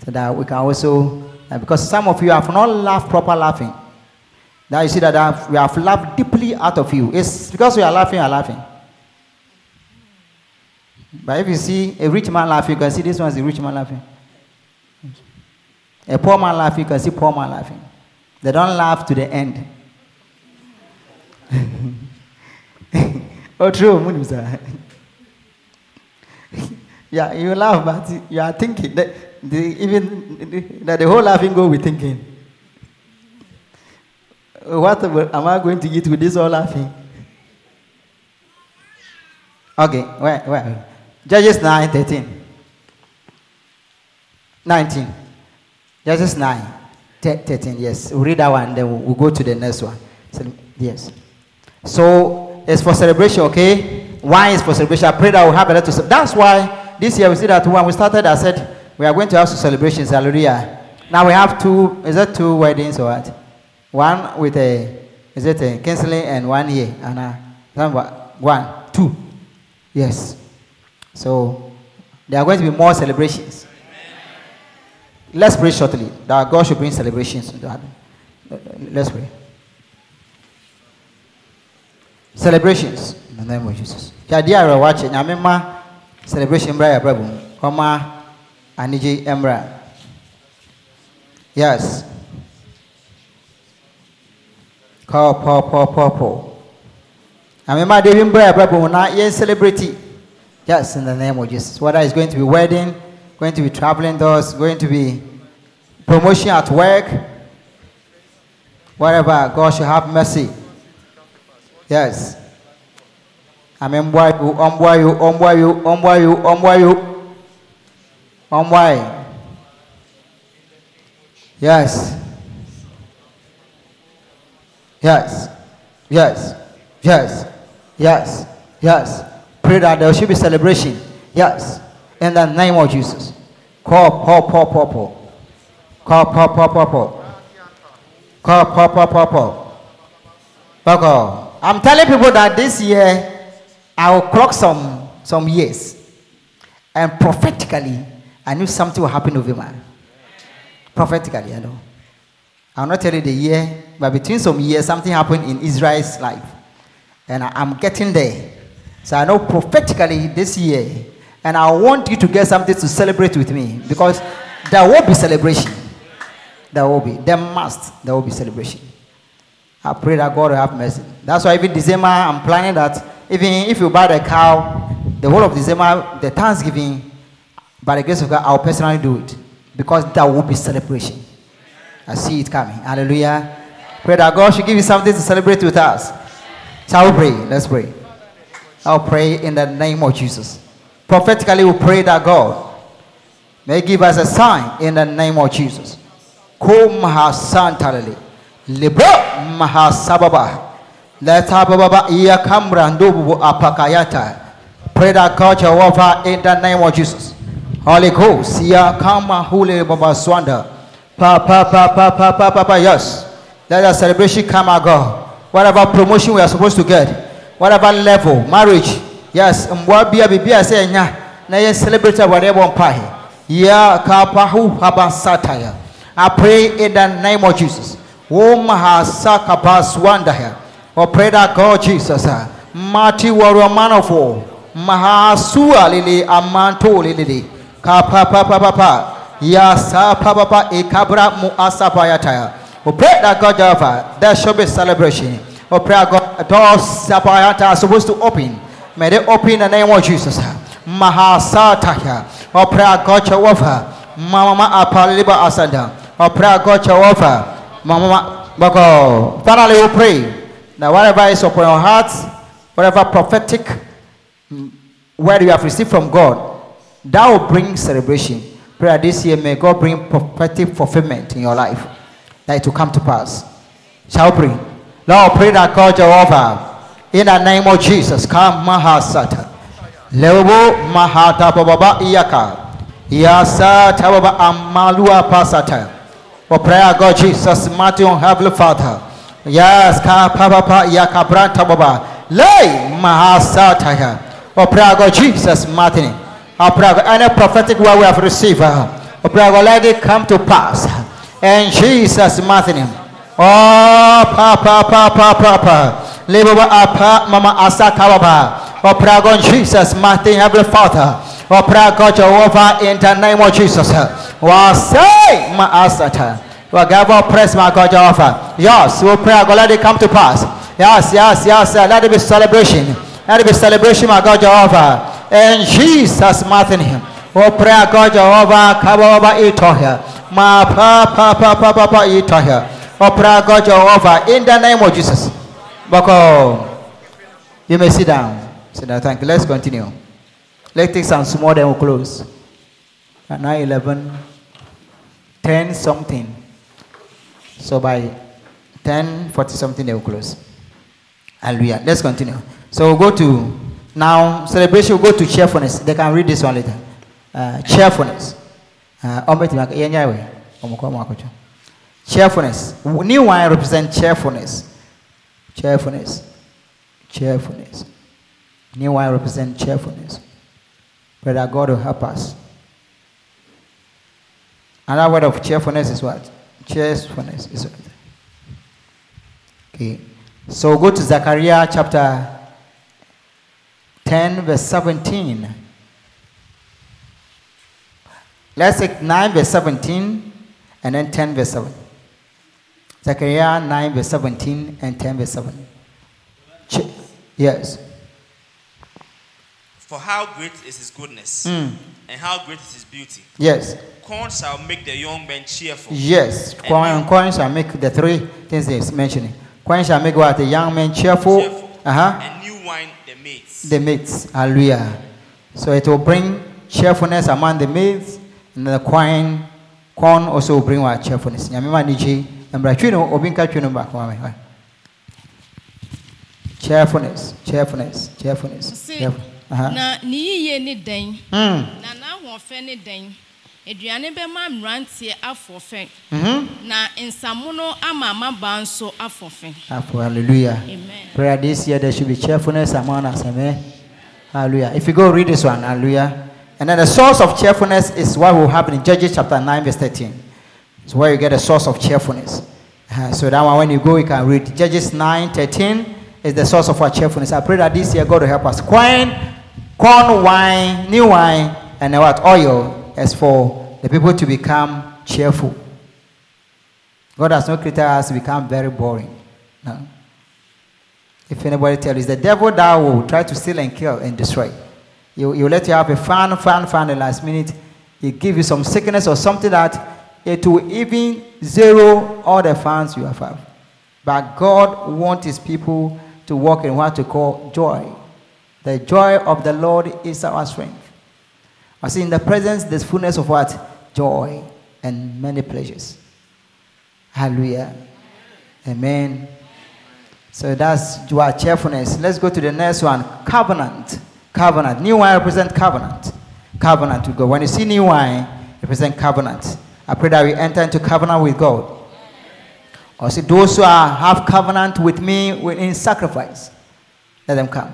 So that we can also, uh, because some of you have not laughed proper laughing. Now you see that uh, we have laughed deeply out of you. It's because we are laughing, you are laughing. But if you see a rich man laughing, you can see this one is a rich man laughing. A poor man laughing, you can see poor man laughing. They don't laugh to the end. (laughs) oh, true. (laughs) yeah, you laugh, but you are thinking that the, even that the whole laughing go with thinking. What am I going to eat with this all laughing? Okay, where, where? Judges 9 13. 19. Judges 9 te- 13. Yes, we'll read that one, then we'll, we'll go to the next one. Yes. So it's for celebration, okay? Wine is for celebration. I pray that we'll have a lot to That's why this year we see that when we started, I said we are going to have some celebrations. Hallelujah. Now we have two, is that two weddings or what? One with a, is it a counseling and one year And uh, number one, two. Yes. So there are going to be more celebrations. Let's pray shortly that God should bring celebrations into heaven. Let's pray. Celebrations in the name of Jesus. Celebration bra ya brabu. Oma aniji emra. Yes. Paul. Nyamema de bra ya brabu na yen celebrity. Yes, in the name of Jesus. Whether it's going to be wedding, going to be traveling doors, going to be promotion at work, whatever, God should have mercy. Yes. Boy, you, um, boy, you, um, boy. Yes. Yes. Yes. Yes. Yes. Yes. Pray that there should be celebration. Yes. In the name of Jesus. Call. Call, Paul, Paul, Paul. Call, Paul, Paul, Paul, Paul. I'm telling people that this year I will clock some some years, and prophetically I knew something will happen over man. Prophetically, I know. I'll not tell you the year, but between some years something happened in Israel's life, and I, am getting there. So I know prophetically this year, and I want you to get something to celebrate with me because there will be celebration. There will be. There must. There will be celebration. I pray that God will have mercy. That's why even December, I'm planning that even if you buy the cow, the whole of December, the Thanksgiving, by the grace of God, I'll personally do it because that will be celebration. I see it coming. Hallelujah. Pray that God should give you something to celebrate with us. Shall we pray? Let's pray. I'll pray in the name of Jesus. Prophetically, we pray that God may give us a sign in the name of Jesus. Kum Hasantalali. Libra Mahasababa. Leta Baba Iya Kamra Ndubu Apakayata. Pray that God Jehovah in the name of Jesus. Holy Ghost, Ya Kama Hule Baba Swanda. Pa pa pa pa pa pa pa pa yes. Let the celebration come, our God. Whatever promotion we are supposed to get, whatever level, marriage, yes, mbwabia bibia say nya na ye celebrate whatever on pie. Ya kapahu habasataya. I pray in the name of Jesus. Womahasakabaswandaya. I pray that God Jesus, uh, Mati Warrior Man of War, Mahasua Lili Amanto Lili, Kapa Papa Papa, Yasa Papa Ekabra Muasapayataya. We pray that God Jehovah, there shall be celebration. We pray God, doors that are supposed to open. May they open the name of Jesus. Mahasataya. We pray God Jehovah. Mama Apaliba Asanda. We pray God Jehovah. Mama. Finally, we pray that whatever is upon your heart, whatever prophetic mm, word you have received from God, that will bring celebration. Pray that this year may God bring prophetic fulfillment in your life, that it will come to pass. Shall we pray? Lord, pray that God Jehovah, in the name of Jesus, come Mahasata. Lebo Mahata Baba Iyaka. Yasa Tababa Amalua Pasata. For prayer, God Jesus, Matthew, Heavenly Father. Yes, Ka Papa Yaka Branta Baba. Lay Mahasata. For prayer, God Jesus, Martin. I pray, God, any prophetic word we have received, uh, I pray, God, let it come to pass. In Jesus' name. Oh, Papa, Papa, Papa. Live apa, Mama Asaka Baba. Oh, pray, God, Jesus, mighty Heavenly Father. Pray, God, Jehovah, in the name of Jesus. Oh, say, Ma Oh, praise my God, Jehovah. Yes, we pray, God, let it come to pass. Yes, yes, yes, let it be celebration. Let it be celebration, my God, Jehovah. In Jesus' mighty name. Oh, pray, God, Jehovah, Kababa Itohia. Ma pa pa pa pa pa pa Itohia. Oh, pray, God, Jehovah, in the name of Jesus. Bako, you may sit down. Sit down, thank you. Let's continue. Let's take some small, then we'll close. At 9 11, 10 something. So by 10 40 something, they will close. Hallelujah. Let's continue. So we'll go to now celebration. We'll go to cheerfulness. They can read this one later. Uh, cheerfulness. Uh. Cheerfulness. New wine represent cheerfulness. Cheerfulness. Cheerfulness. New wine represent cheerfulness. That God will help us. Another word of cheerfulness is what? Cheerfulness is what? Okay. So go to Zechariah chapter 10, verse 17. Let's take 9, verse 17, and then 10, verse 7. Zechariah 9, verse 17, and 10, verse 7. Ch- yes. For how great is his goodness, Mm. and how great is his beauty. Yes. Corn shall make the young men cheerful. Yes. Coin, coin shall make the three things he's mentioning. Coin shall make what? The young man cheerful. Cheerful. Uh huh. And new wine the mates. the mates. Hallelujah. So it will bring cheerfulness among the mates, and the corn, corn also will bring what cheerfulness. Nyamima nije, mbratwi no obi nka twi no baako ma me. Cheerfulness, cheerfulness, cheerfulness. Ɔse, cheerful- Uh-huh. na ne yiyie ne dɛn Mm. na n'ahoɔfɛ ne dɛn aduane bɛma mmeranteɛ afɔfɛ Mhm. na nsamono ama mmabaa nso afɔfɛ Apo, Hallelujah. amen Prayer this year there should be cheerfulness among us. Amen. Hallelujah. If you go read this one, hallelujah. And then the source of cheerfulness is what will happen in Judges chapter 9, verse 13. It's where you get the source of cheerfulness. Uh, so that one, when you go, you can read Judges 9, 13 is the source of our cheerfulness. I pray that this year God will help us. Corn, corn, wine, new wine, and what? Oil is for the people to become cheerful. God has not created us to become very boring. No. If anybody tells you, it's the devil that will try to steal and kill and destroy. You, you let you have a fun, fun, fun the last minute. He give you some sickness or something that it will even zero all the fans you have. had. But God wants his people to walk in what to call joy. The joy of the Lord is our strength. I see in the presence there's fullness of what? Joy and many pleasures. Hallelujah. Amen. So that's your cheerfulness. Let's go to the next one. Covenant. Covenant. New wine represent covenant. Covenant with God. When you see new wine, represent covenant. I pray that we enter into covenant with God. Or see those who are, have covenant with me in sacrifice. Let them come.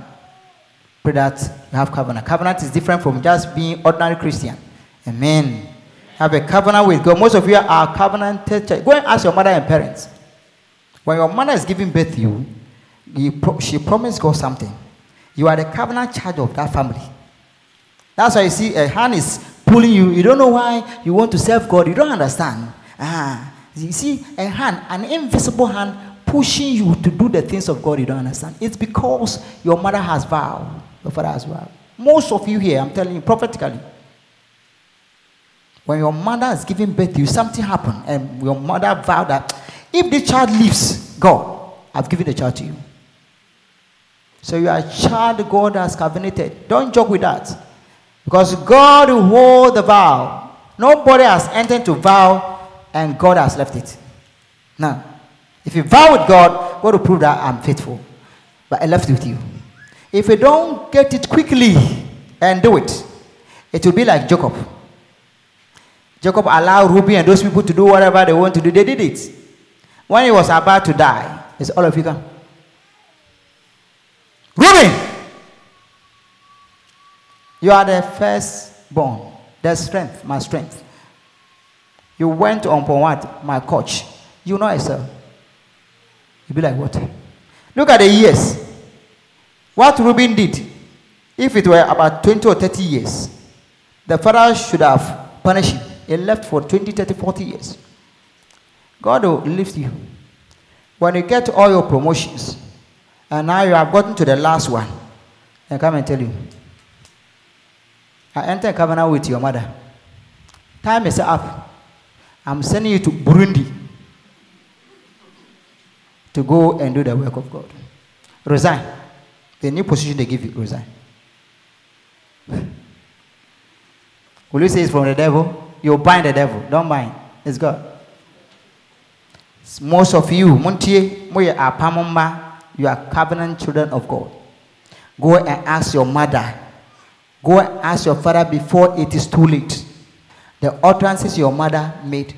Pray that you have covenant. Covenant is different from just being ordinary Christian. Amen. Have a covenant with God. Most of you are covenanted. church. Go and ask your mother and parents. When your mother is giving birth to you, you pro- she promised God something. You are the covenant child of that family. That's why you see a hand is pulling you. You don't know why you want to serve God. You don't understand. Ah, You see, a hand, an invisible hand pushing you to do the things of God you don't understand. It's because your mother has vowed, your father has well. Most of you here, I'm telling you prophetically, when your mother is giving birth to you, something happened, and your mother vowed that if the child lives, God, I've given the child to you. So you are a child God has covenanted. Don't joke with that. Because God will hold the vow. Nobody has entered to vow and God has left it. Now, if you vow with God, God will prove that I'm faithful. But I left it with you. If you don't get it quickly and do it, it will be like Jacob. Jacob allowed Reuben and those people to do whatever they want to do. They did it. When he was about to die, said, All of you come. Reuben, you are the firstborn. The strength, my strength. You went on for what? My coach. You know yourself. You'll be like, what? Look at the years. What Reuben did, if it were about 20 or 30 years, the father should have punished him. He left for 20, 30, 40 years. God will lift you. When you get all your promotions, and now you have gotten to the last one, I come and tell you, I enter a covenant with your mother. Time is up. I'm sending you to Burundi to go and do the work of God. Resign. The new position they give you, resign. Will you say it's from the devil? You bind the devil. Don't mind. It's God. Most of you, you are covenant children of God. Go and ask your mother Go and ask your father before it is too late. The utterances your mother made,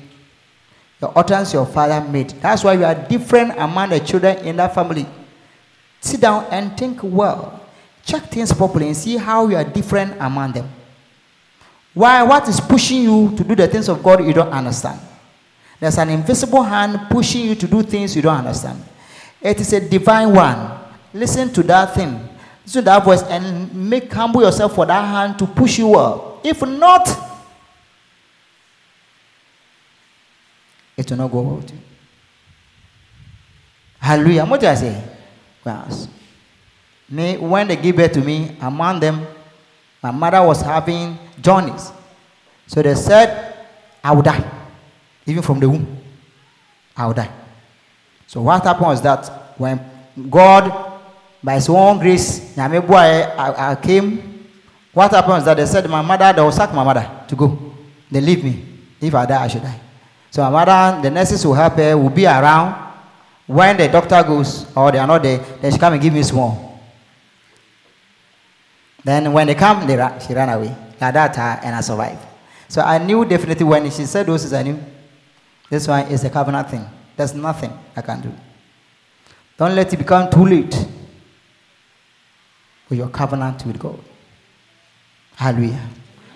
the utterance your father made. That's why you are different among the children in that family. Sit down and think well. Check things properly and see how you are different among them. Why? What is pushing you to do the things of God you don't understand? There's an invisible hand pushing you to do things you don't understand. It is a divine one. Listen to that thing Listen to that voice and make humble yourself for that hand to push you up. If not, it will not go well with you. Hallelujah. What did I say? Me, when they give birth to me, among them, my mother was having journeys. So they said, I would die. Even from the womb. I would die. So what happened was that when God by his own grace, I, I came. What happened is that they said my mother, they will sack my mother to go. They leave me. If I die, I should die. So my mother, the nurses who help her, will be around. When the doctor goes, or they are not there, then she come and give me small. Then when they come, they ran, she ran away. Like that, uh, and I survived. So I knew definitely when she said those, I knew this one is a covenant thing. There's nothing I can do. Don't let it become too late with your covenant with God. Hallelujah.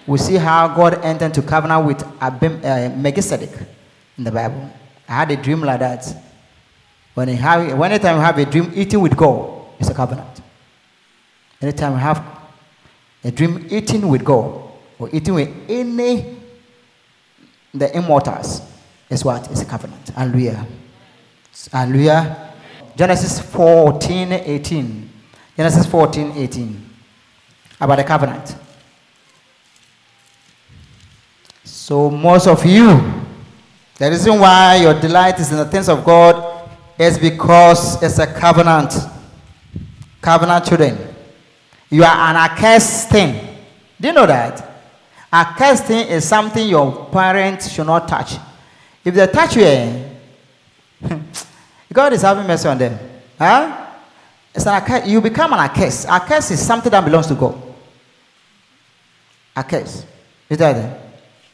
We see how God entered into covenant with Abim, uh, in the Bible. I had a dream like that. When you have, anytime you have a dream, eating with God it's a covenant. Anytime you have a dream eating with God or eating with any the immortals is it's a covenant. Hallelujah. Hallelujah. Genesis 14, 18. Genesis 14, 18. About the covenant. So, most of you, the reason why your delight is in the things of God is because it's a covenant. Covenant children. You are an accursed thing. Do you know that? Accursed thing is something your parents should not touch. If they touch you, eh, (laughs) God is having mercy on them. Huh? It's an accurse. You become an accurse. Accurse is something that belongs to God. Accurse. Is that it?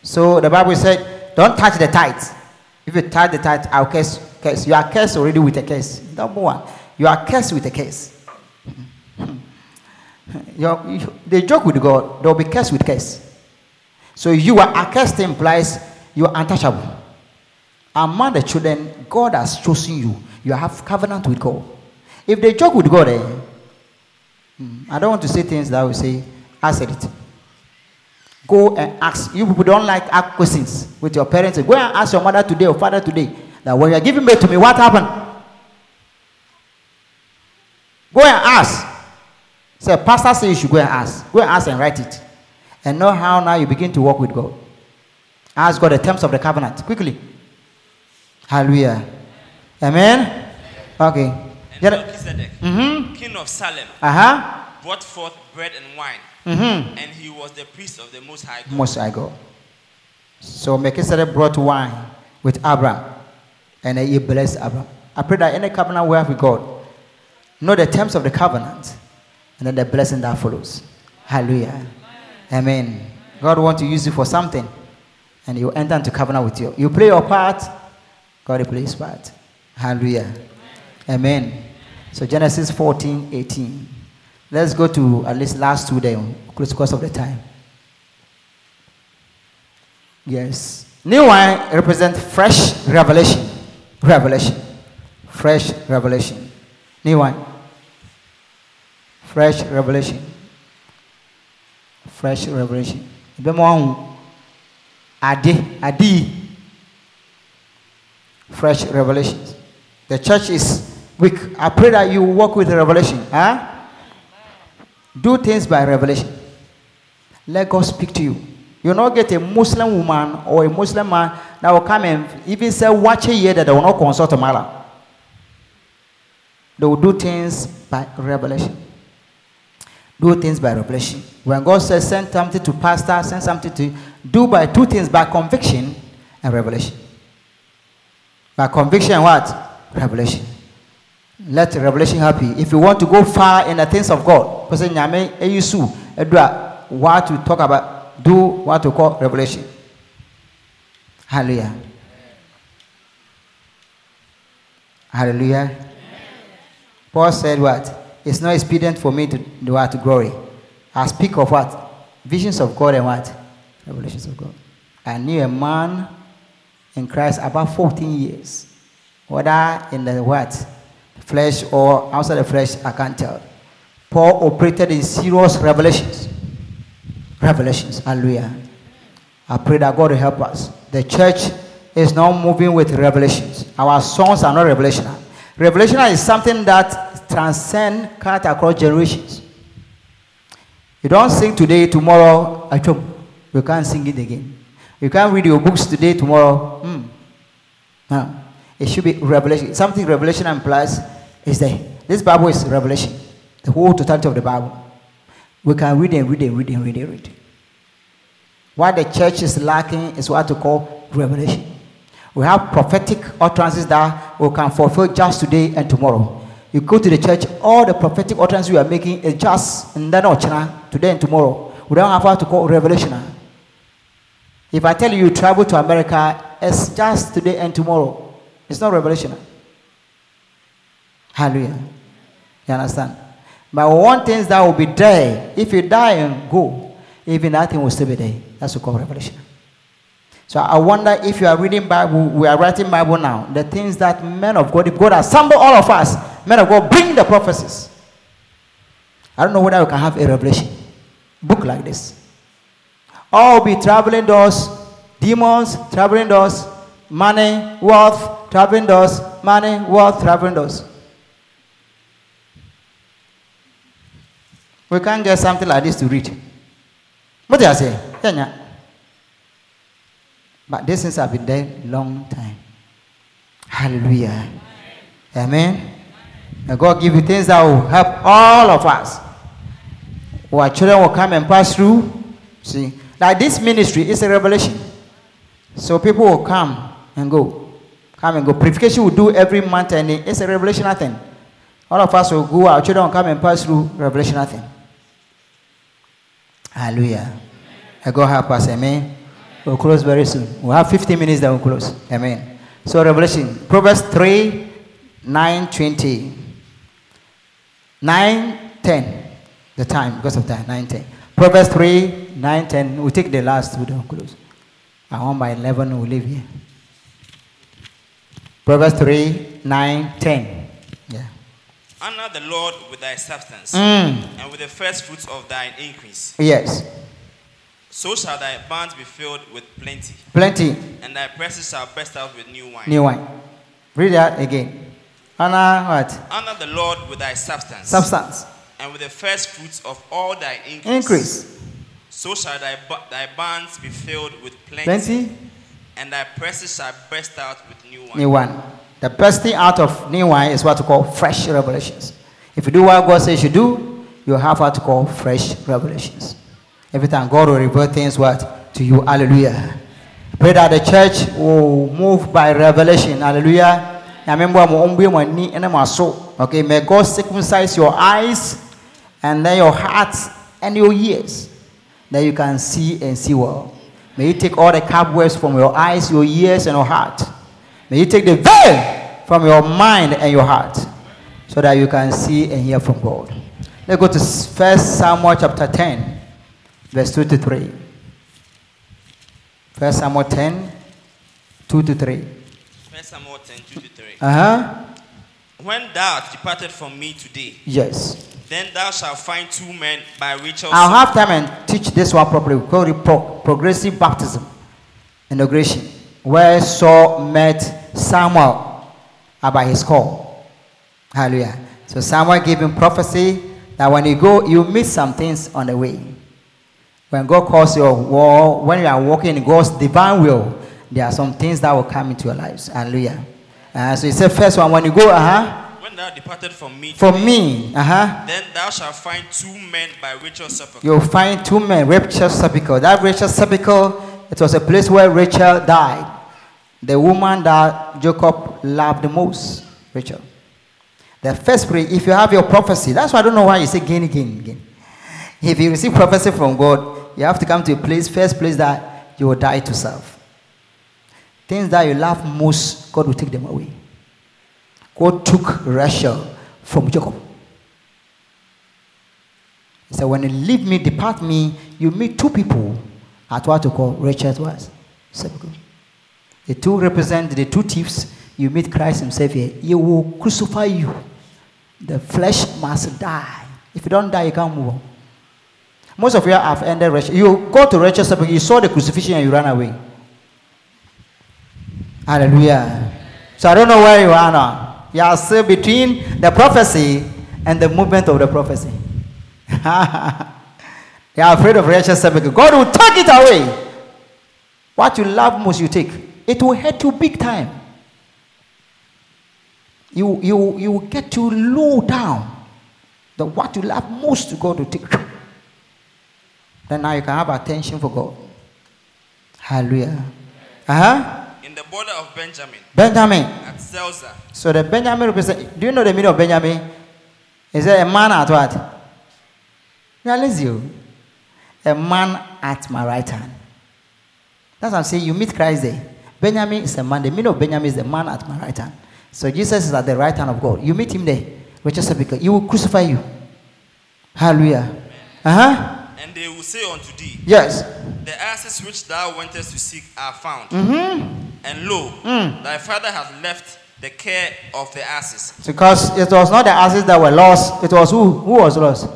So the Bible said, don't touch the tithe. If you tie the tithe, I'll curse. curse. You are cursed already with a curse. Number one. You are cursed with a curse. (laughs) you, you, they joke with God, they'll be cursed with curse. So you are accursed implies you are untouchable. Among the children, God has chosen you. You have covenant with God. If they joke with God, eh, hmm, I don't want to say things that will say, I said it. Go and ask. You people don't like ask questions with your parents. Go and ask your mother today or father today that when you're giving birth to me, what happened? Go and ask. Say, Pastor says you should go and ask. Go and ask and write it. And know how now you begin to work with God. Ask God the terms of the covenant. Quickly. Hallelujah. Amen. Okay. And. Melchizedek, Mm-hmm. king of Salem, Uh-huh. brought forth bread and wine, Mm-hmm. and he was the priest of the Most High God. Most I go. So Melchizedek brought wine with Abraham, and he blessed Abraham. I pray that any covenant we have with God, know the terms of the covenant, and then the blessing that follows. Hallelujah. Amen. God wants to use you for something, and you enter into covenant with you. You play your part, God will play his part. Hallelujah. Amen. So Genesis 14, 18. Let's go to at least last two days, close because of the time. Yes. New wine represent fresh revelation. Revelation. Fresh revelation. New wine. Fresh revelation. Fresh revelation. Ade, ade. Fresh revelations. The church is weak. I pray that you work with the revelation. Huh? Do things by revelation. Let God speak to you. You will not get a Muslim woman or a Muslim man that will come and even say, Watch a year that they will not consult a matter. They will do things by revelation. Do things by revelation. When God says, Send something to pastor, send something to do by two things by conviction and revelation. By conviction what? Revelation. Let revelation help you. If you want to go far in the things of God, person nyame eh, eyisu edua eh, what to talk about, do what to call revelation. Hallelujah. Hallelujah. Paul said what? It's not expedient for me to do what to glory. I speak of what? Visions of God and what? Revelations of God. I knew a man in Christ about 14 years. Whether in the what? Flesh or outside the flesh, I can't tell. Paul operated in serious revelations. Revelations. Hallelujah. I pray that God will help us. The church is now moving with revelations. Our songs are not revelational. Revelational is something that transcends, cut across generations. You don't sing today, tomorrow. You can't sing it again. You can't read your books today, tomorrow. Hmm. No. It should be revelation. Something revelation implies is there. This Bible is revelation. The whole totality of the Bible. We can read and read and read and read and read. What the church is lacking is what to call revelation. We have prophetic utterances that we can fulfill just today and tomorrow. You go to the church, all the prophetic utterances we are making is just in that the today and tomorrow. We don't have what to call revelation. If I tell you you travel to America, it's just today and tomorrow. It's not revelation. Hallelujah. You understand? But one thing that will be there. If you die and go, even that thing will still be there. That's what we call revelation. So I wonder if you are reading Bible, we are writing Bible now. The things that men of God, if God assemble all of us, men of God, bring the prophecies. I don't know whether we can have a revelation book like this. All be traveling doors, demons, traveling doors, money, wealth, traveling doors, money, wealth, traveling doors. We can't get something like this to read. What do I say? Yeah, yeah. But these things have been there long time. Hallelujah. Amen. May God give you things that will help all of us. Our children will come and pass through. See, like this ministry is a revelation. So people will come and go. Come and go. Purification will do every month and it's a revelational thing. All of us will go, our children will come and pass through revelational thing. Hallelujah. God help us. Amen. We'll close very soon. We'll have 15 minutes, that we'll close. Amen. So, Revelation, Proverbs 3 9 20. 9 10. The time, because of time, 9 10. Proverbs 3 9 10. We'll take the last then we'll close. And one by 11, we'll leave here. Proverbs 3 9 10. Honor the Lord with thy substance Mm. and with the first fruits of thine increase. Yes. So shall thy barns be filled with plenty, Plenty. and thy presses shall burst out with new wine. New wine. Read that again. Honor what? Honor the Lord with thy substance, Substance. and with the first fruits of all thy increase. Increase. So shall thy, thy barns be filled with plenty, Plenty. and thy presses shall burst out with new wine. New wine. The best thing out of new wine is what we call fresh revelations. If you do what God says you do, you have what to call fresh revelations. Every time God will reveal things what to you. Hallelujah. Pray that the church will move by revelation. Hallelujah. Okay, may God circumcise your eyes and then your heart and your ears that you can see and see well. May you take all the cobwebs from your eyes, your ears, and your heart. May you take the veil from your mind and your heart so that you can see and hear from God. Let's go to First Samuel chapter 10, verse 2 to 3. First Samuel 10, 2 to 3. First Samuel 10, 2 to 3. Uh huh. When thou art departed from me today, Yes. then thou shalt find two men by Rachel's I'll have time and teach this one properly. We call it pro- progressive baptism, inauguration, where Saul met Samuel about his call. Hallelujah. So Samuel gave him prophecy that when you go, you meet some things on the way. When God calls your war, when you are walking in God's divine will, there are some things that will come into your lives. Hallelujah. Uh, so he said, first one, when you go, uh huh, When thou departed from me today, me, uh huh, then thou shalt find two men by Rachel's sepulchre. you'll find two men, Rachel's sepulchre. That Rachel's sepulchre, it was a place where Rachel died. The woman that Jacob loved the most, Rachel. The first prayer, if you have your prophecy, that's why I don't know why you say gain, gain, gain. If you receive prophecy from God, you have to come to a place, first place that you will die to serve. Things that you love most, God will take them away. God took Rachel from Jacob. He said, When you leave me, depart me, you meet two people at what you call Rachel's was sepulchre. The two represent the two thieves. You meet Christ Himself here. He will crucify you. The flesh must die. If you don't die, you can't move on. Most of you have ended. You go to Rachel's sepulchre, you saw the crucifixion and you ran away. Hallelujah. So I don't know where you are now. You are still between the prophecy and the movement of the prophecy. (laughs) you are afraid of Rachel's sepulchre. God will take it away. What you love most, you take. It will hurt you big time. You, you, you will get you low down. The what you love most, to God will take. Then now you can have attention for God. Hallelujah. Uh huh. In the border of Benjamin, Benjamin. at Zelzah, So the Benjamin represent. Do you know the meaning of Benjamin? Is it a man at what? Realize you. A man at my right hand. That's what I'm saying. You meet Christ there. Benjamin is a man. The meaning of Benjamin is the man at my right hand. So Jesus is at the right hand of God. You meet him there. Which is because he will crucify you. Hallelujah. Uh huh. and they will say unto thee, Yes. The asses which thou wentest to seek are found. Mm-hmm. And lo, Mm. thy father hath left the care of the asses. Because it was not the asses that were lost. It was who? Who was lost?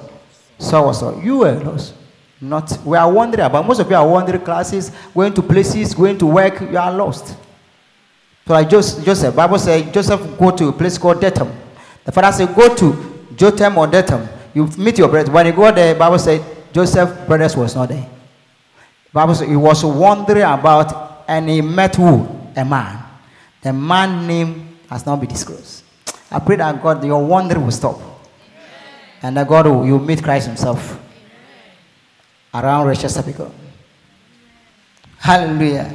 Saul was lost. You were lost. Not. We are wandering about. Most of you are wandering classes, going to places, going to work. You are lost. So like Joseph, Joseph Bible says Joseph go to a place called Detham. The father said go to Jotham or Detham. You meet your brothers. When you go there, Bible said Joseph brothers was not there. Bible said he was wandering about and he met who? A man. The man name has not been disclosed. I pray that God, your wandering will stop. And that God will you meet Christ Himself around Sepulchre. Hallelujah.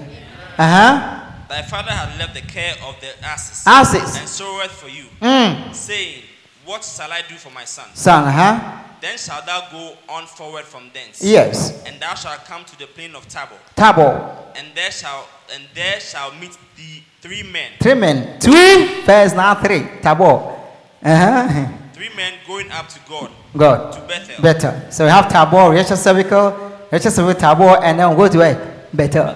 Uh huh. Thy father hath left the care of the asses, Asses. and sorroweth for you, Mm. saying, What shall I do for my son? Son, uh huh. Then shalt thou go on forward from thence, Yes. and thou shalt come to the plain of Tabor, Tabor. and there shall and there shall meet thee three men, Three men. Three. First now three. Tabor. Uh huh. (laughs) three men going up to God God. to Bethel. Better. So we have Tabor, Rachel sepulchre, Rachel sepulchre, Tabor, and then we go to where? Bethel.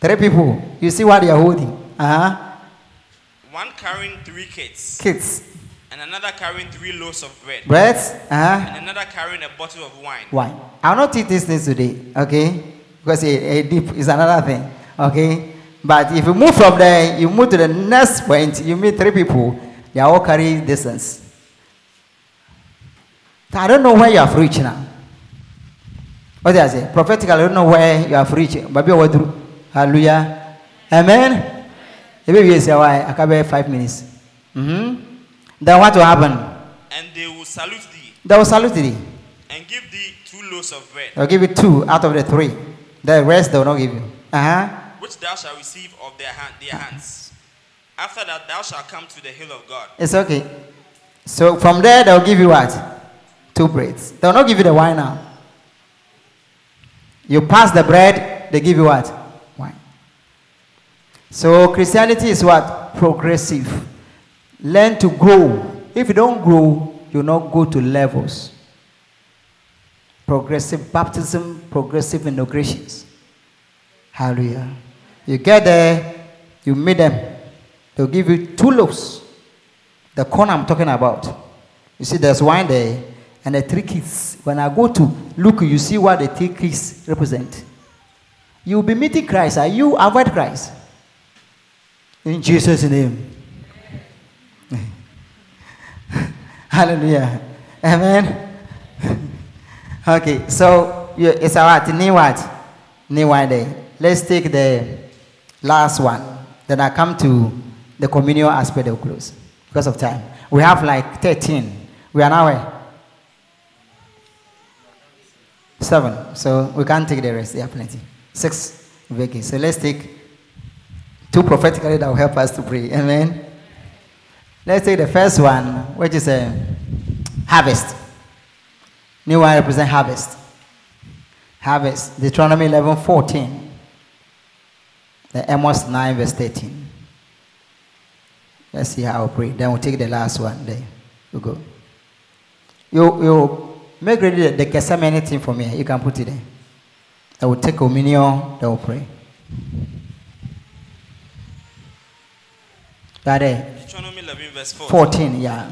Three people. You see what they are holding? Uh huh. One carrying three kids, Kids. and another carrying three loaves of bread, Bread. Uh huh. and another carrying a bottle of wine. Wine. I'll not eat these things today. Okay. because a, dip is another thing. Okay, but if you move from there, you move to the next point. You meet three people. They are all carry distance. I don't know where you have reached now. What did I say? Prophetically, I don't know where you have reached. But what do? Hallelujah. Amen. Maybe you say why? I can five minutes. Mm-hmm. Then what will happen? And they will salute thee, They will salute thee. and give thee two loaves of bread, They'll give you two out of the three. The rest they will not give you. Uh huh. which thou shalt receive of their, hand, their hands. After that, thou shalt come to the hill of God. It's okay. So from there they'll give you what? Two breads. They'll not give you the wine now. You pass the bread, they give you what? Wine. So Christianity is what? Progressive. Learn to grow. If you don't grow, you'll not go to levels. Progressive baptism, progressive inaugurations. Hallelujah. You get there, you meet them. They'll give you two loaves. The corner I'm talking about. You see, there's wine there and the three keys. When I go to look, you see what the three keys represent. You'll be meeting Christ. Are you avoid Christ? In Jesus' name. (laughs) Hallelujah. Amen. (laughs) okay, so it's our new what? New wine day. Let's take the last one. Then I come to the communion aspect of close because of time. We have like 13. We are now where? Seven. So we can't take the rest. There are plenty. Six. Okay. So let's take two prophetically that will help us to pray. Amen. Let's take the first one, which is a harvest. New one represent harvest. Harvest. Deuteronomy 11 14. The Amos 9, verse 13. Let's see how I pray. Then we'll take the last one. There we go. You, you make ready the, the Gethsemane thing for me. You can put it there. I will take communion. Then we'll pray. That. Deuteronomy 11, verse 4. 14, yeah.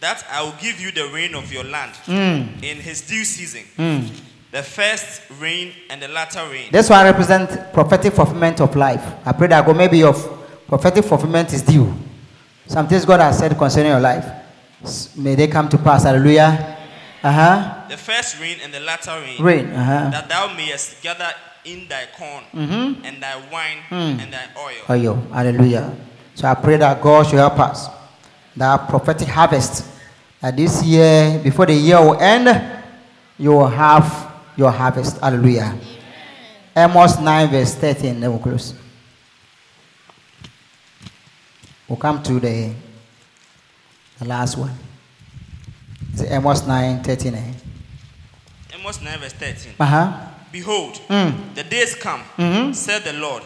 That I will give you the rain of your land Mm. in his due season. Mm. The first rain and the latter rain. This one represents prophetic fulfillment of life. I pray that God, maybe your prophetic fulfillment is due. Some things God has said concerning your life. May they come to pass. Hallelujah. Uh huh. The first rain and the latter rain. Rain. Uh huh. That thou mayest gather in thy corn Mhm. and thy wine Mm. and thy oil. Oh, yo. Hallelujah. So I pray that God should help us. That prophetic harvest. That this year, before the year will end, you will have your harvest. Hallelujah. Amos 9, verse 13. Then we'll close. We'll come to the, the last one. It's Amos 9, 13. Eh? Amos 9, verse 13. Uh huh. Behold, Mm. the days come, Mhm. said the Lord,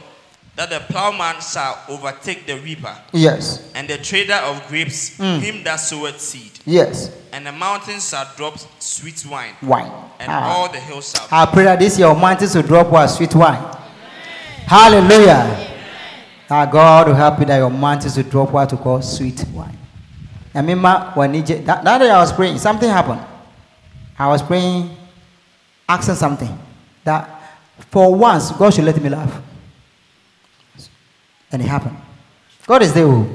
that the plowman shall overtake the reaper, Yes. and the trader of grapes, Mm. him that soweth seed. Yes. And the mountains shall drop sweet wine, Wine. and Ah. all the hills shall. I pray that this year mountains will drop what sweet wine. Hallelujah. Our God will help you that your mountains will drop what to call sweet wine. I remember when that, that day I was praying, something happened. I was praying, asking something that for once God should let me laugh. And it happened. God is there. oh.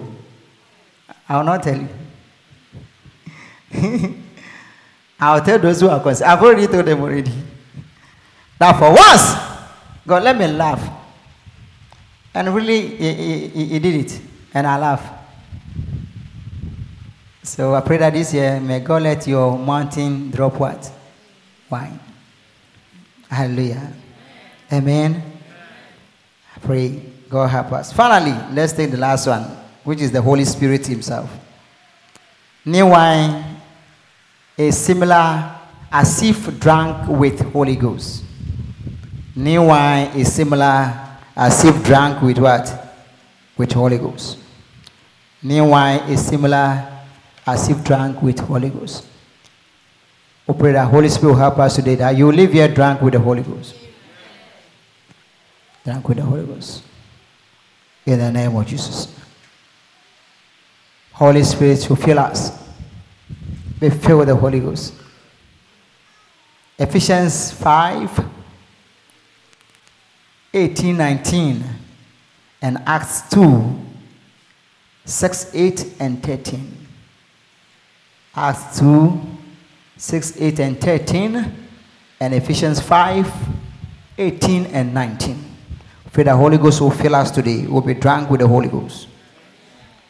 I will not tell you. (laughs) I'll tell those who are concerned. I've already told them already. That for once, God let me laugh. And really, he, he- he- did it. And I laugh. So I pray that this year, may God let your mountain drop what? Wine. Hallelujah. Amen. I pray God help us. Finally, let's take the last one, which is the Holy Spirit Himself. New wine is similar as if drunk with Holy Ghost. New wine is similar as if drunk with what? With Holy Ghost. New wine is similar as if drunk with Holy Ghost. We pray that Holy Spirit will help us today that you live here drunk with the Holy Ghost. Drunk with the Holy Ghost. In the name of Jesus. Holy Spirit will fill us. Be filled with the Holy Ghost. Ephesians 5 18, 19, and Acts 2, 6, 8, and 13. Acts 2, 6, 8, and 13, and Ephesians 5, 18, and 19. Pray the Holy Ghost will fill us today. We'll be drunk with the Holy Ghost.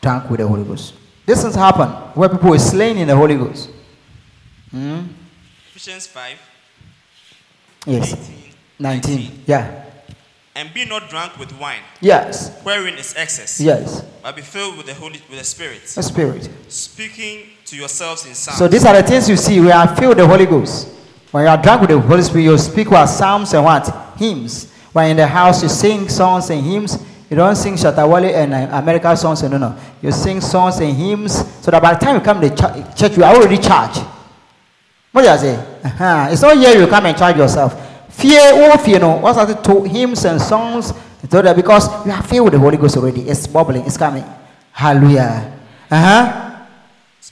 Drunk with the Holy Ghost. This has happened where people were slain in the Holy Ghost. Hmm? Ephesians 5, Yes. 18, 19. Yeah. And be not drunk with wine, Yes. wherein is excess, Yes. but be filled with the Holy with the Spirit, The Spirit. speaking to yourselves in psalms. So these are the things you see. We are filled with the Holy Ghost. When you are drunk with the Holy Spirit, you speak what psalms and what hymns. When in the house you sing songs and hymns. You don't sing Shatta Wale and uh, American songs. And no, no. You sing songs and hymns so that by the time you come to ch- church, you are already charged. What do I say? Uh-huh. It's not here you come and charge yourself. Fear, oh fear, no. What's that to hymns and songs? Because you are filled with the Holy Ghost already. It's bubbling. It's coming. Hallelujah. Uh huh.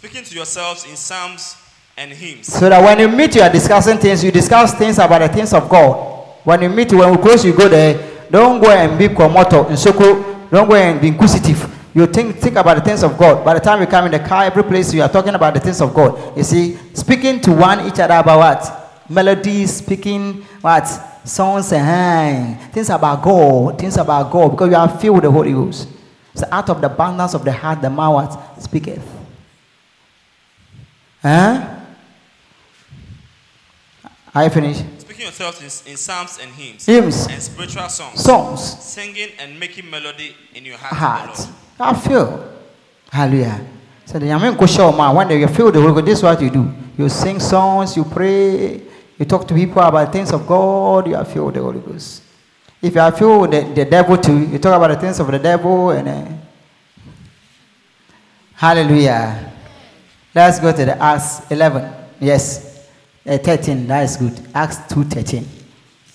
Speaking to yourselves in psalms and hymns, So that when you meet, you are discussing things. You discuss things about the things of God. When you meet, when we close, you go there. Don't go and be komoto in soko. Don't go and be inquisitive. You think think about the things of God. By the time you come in the car, every place you are talking about the things of God. You see, speaking to one each other about what melodies, speaking what songs and hey, things about God, things about God, because you are filled with the Holy Ghost. So out of the abundance of the heart, the mouth speaketh. Huh? You finished? speaking yourself in, in psalms and hymns, Hymns. and spiritual songs, Songs. singing and making melody in your heart, Heart. to the Lord. I feel. Hallelujah. So the Yamin show man when you feel the Holy Ghost, this is what you do. You sing songs, you pray, you talk to people about things of God, you are filled with the Holy Ghost. If you are filled with the, the devil too, you talk about the things of the devil and uh, Hallelujah. Let's go to the Acts 11. Yes. Uh, 13. That is good. Acts 2 13.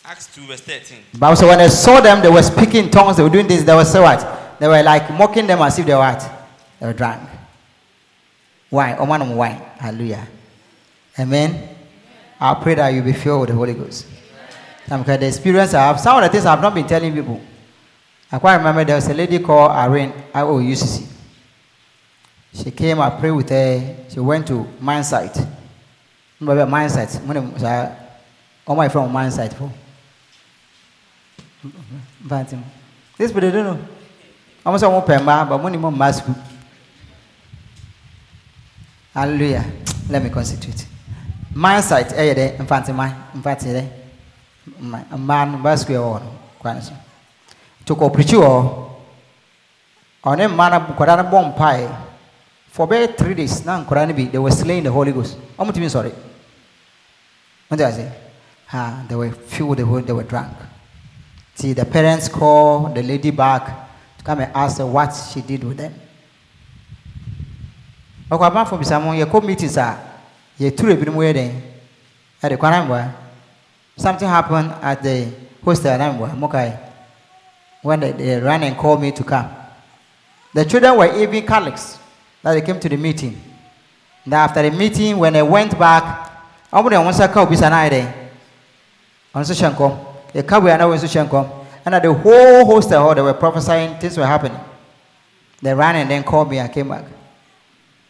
Acts 2, verse 13. Bible said when I saw them, they were speaking in tongues, they were doing this, they were so what? They were like mocking them as if they were what? They were drunk. Why? Oh man, wine. Hallelujah. Amen. I pray that you be filled with the Holy Ghost. Um, Because the experience I have, some of the things I have not been telling people. I quite remember there was a lady called Irene, IO UCC. She came, I prayed with her. She went to mine site. Remember mine site? I, all my from mine site. But this people they don't know. I'm also one but money more mask. Hallelujah. Let me concentrate. Man site, eh, there, in fact, my, in fact, there, a man, or quite so. Took up preach or on a man, Korana bomb pie. For about three days, now be, they were slaying the Holy Ghost. I'm not even sorry. What did I say? Ah, they were filled with the Holy, they were drunk. See, the parents call the lady back to come and ask her what she did with them. ọkọ abanfo bisa mo yɛ kɔ meetings a yɛturu ebinom yɛ den ɛde kwan anambra something happened at the hostel anambra mokai when they, they ran and called me to come the children were even catholics that they came to the meeting then after the meeting when they went back sa na ayɛ den ɔno nso hyɛ nkɔm yɛka wei ana wei nso hyɛ nkɔm ɛna the whole hostel hall they were prophesying things were happening they ran and then called me I came back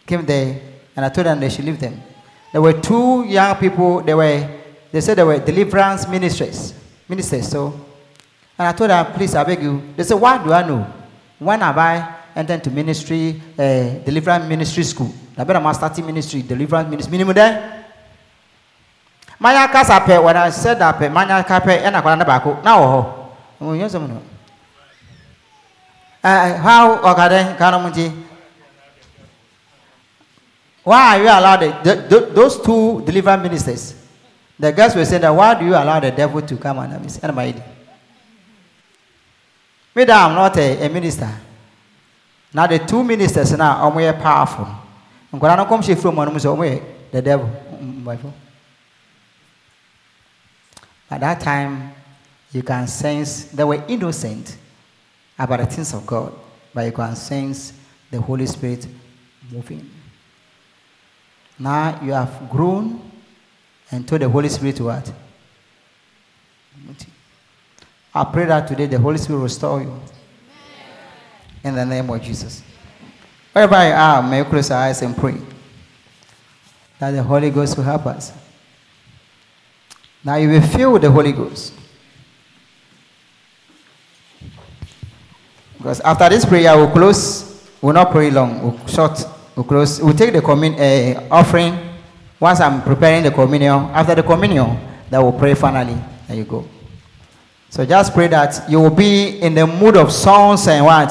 came there and I told them they should leave them. There were two young people, they were they said they were deliverance ministers. Ministers. So and I told them, please I beg you. They said, Why do I know? When have I entered to ministry, uh, deliverance ministry school? I better my starting ministry, deliverance ministry. Minimum there. Manya kasa when I said that pe manya kape and I got back. Now oh yes no. Uh, how okay then why are you allowed the, the, the, those two deliverance ministers? The guys were saying that why do you allow the devil to come and miss anybody? Me that I'm not a, a minister. Now the two ministers now are more powerful. And when I come she from one the devil. At that time, you can sense they were innocent about the things of God, but you can sense the Holy Spirit moving. Now you have grown and told the Holy Spirit what? I pray that today the Holy Spirit will restore you. In the name of Jesus. Wherever you are, may you close your eyes and pray that the Holy Ghost will help us. Now you will feel the Holy Ghost. Because after this prayer, we'll close. We'll not pray long. We'll short. We'll close. We'll take the commun- uh, offering. Once I'm preparing the communion, after the communion, then we'll pray finally. There you go. So just pray that you will be in the mood of songs and what?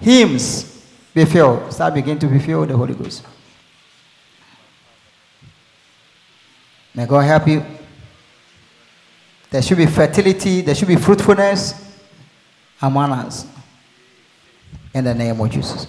Hymns. Be filled. Start begin to be filled with the Holy Ghost. May God help you. There should be fertility, there should be fruitfulness among us. In the name of Jesus.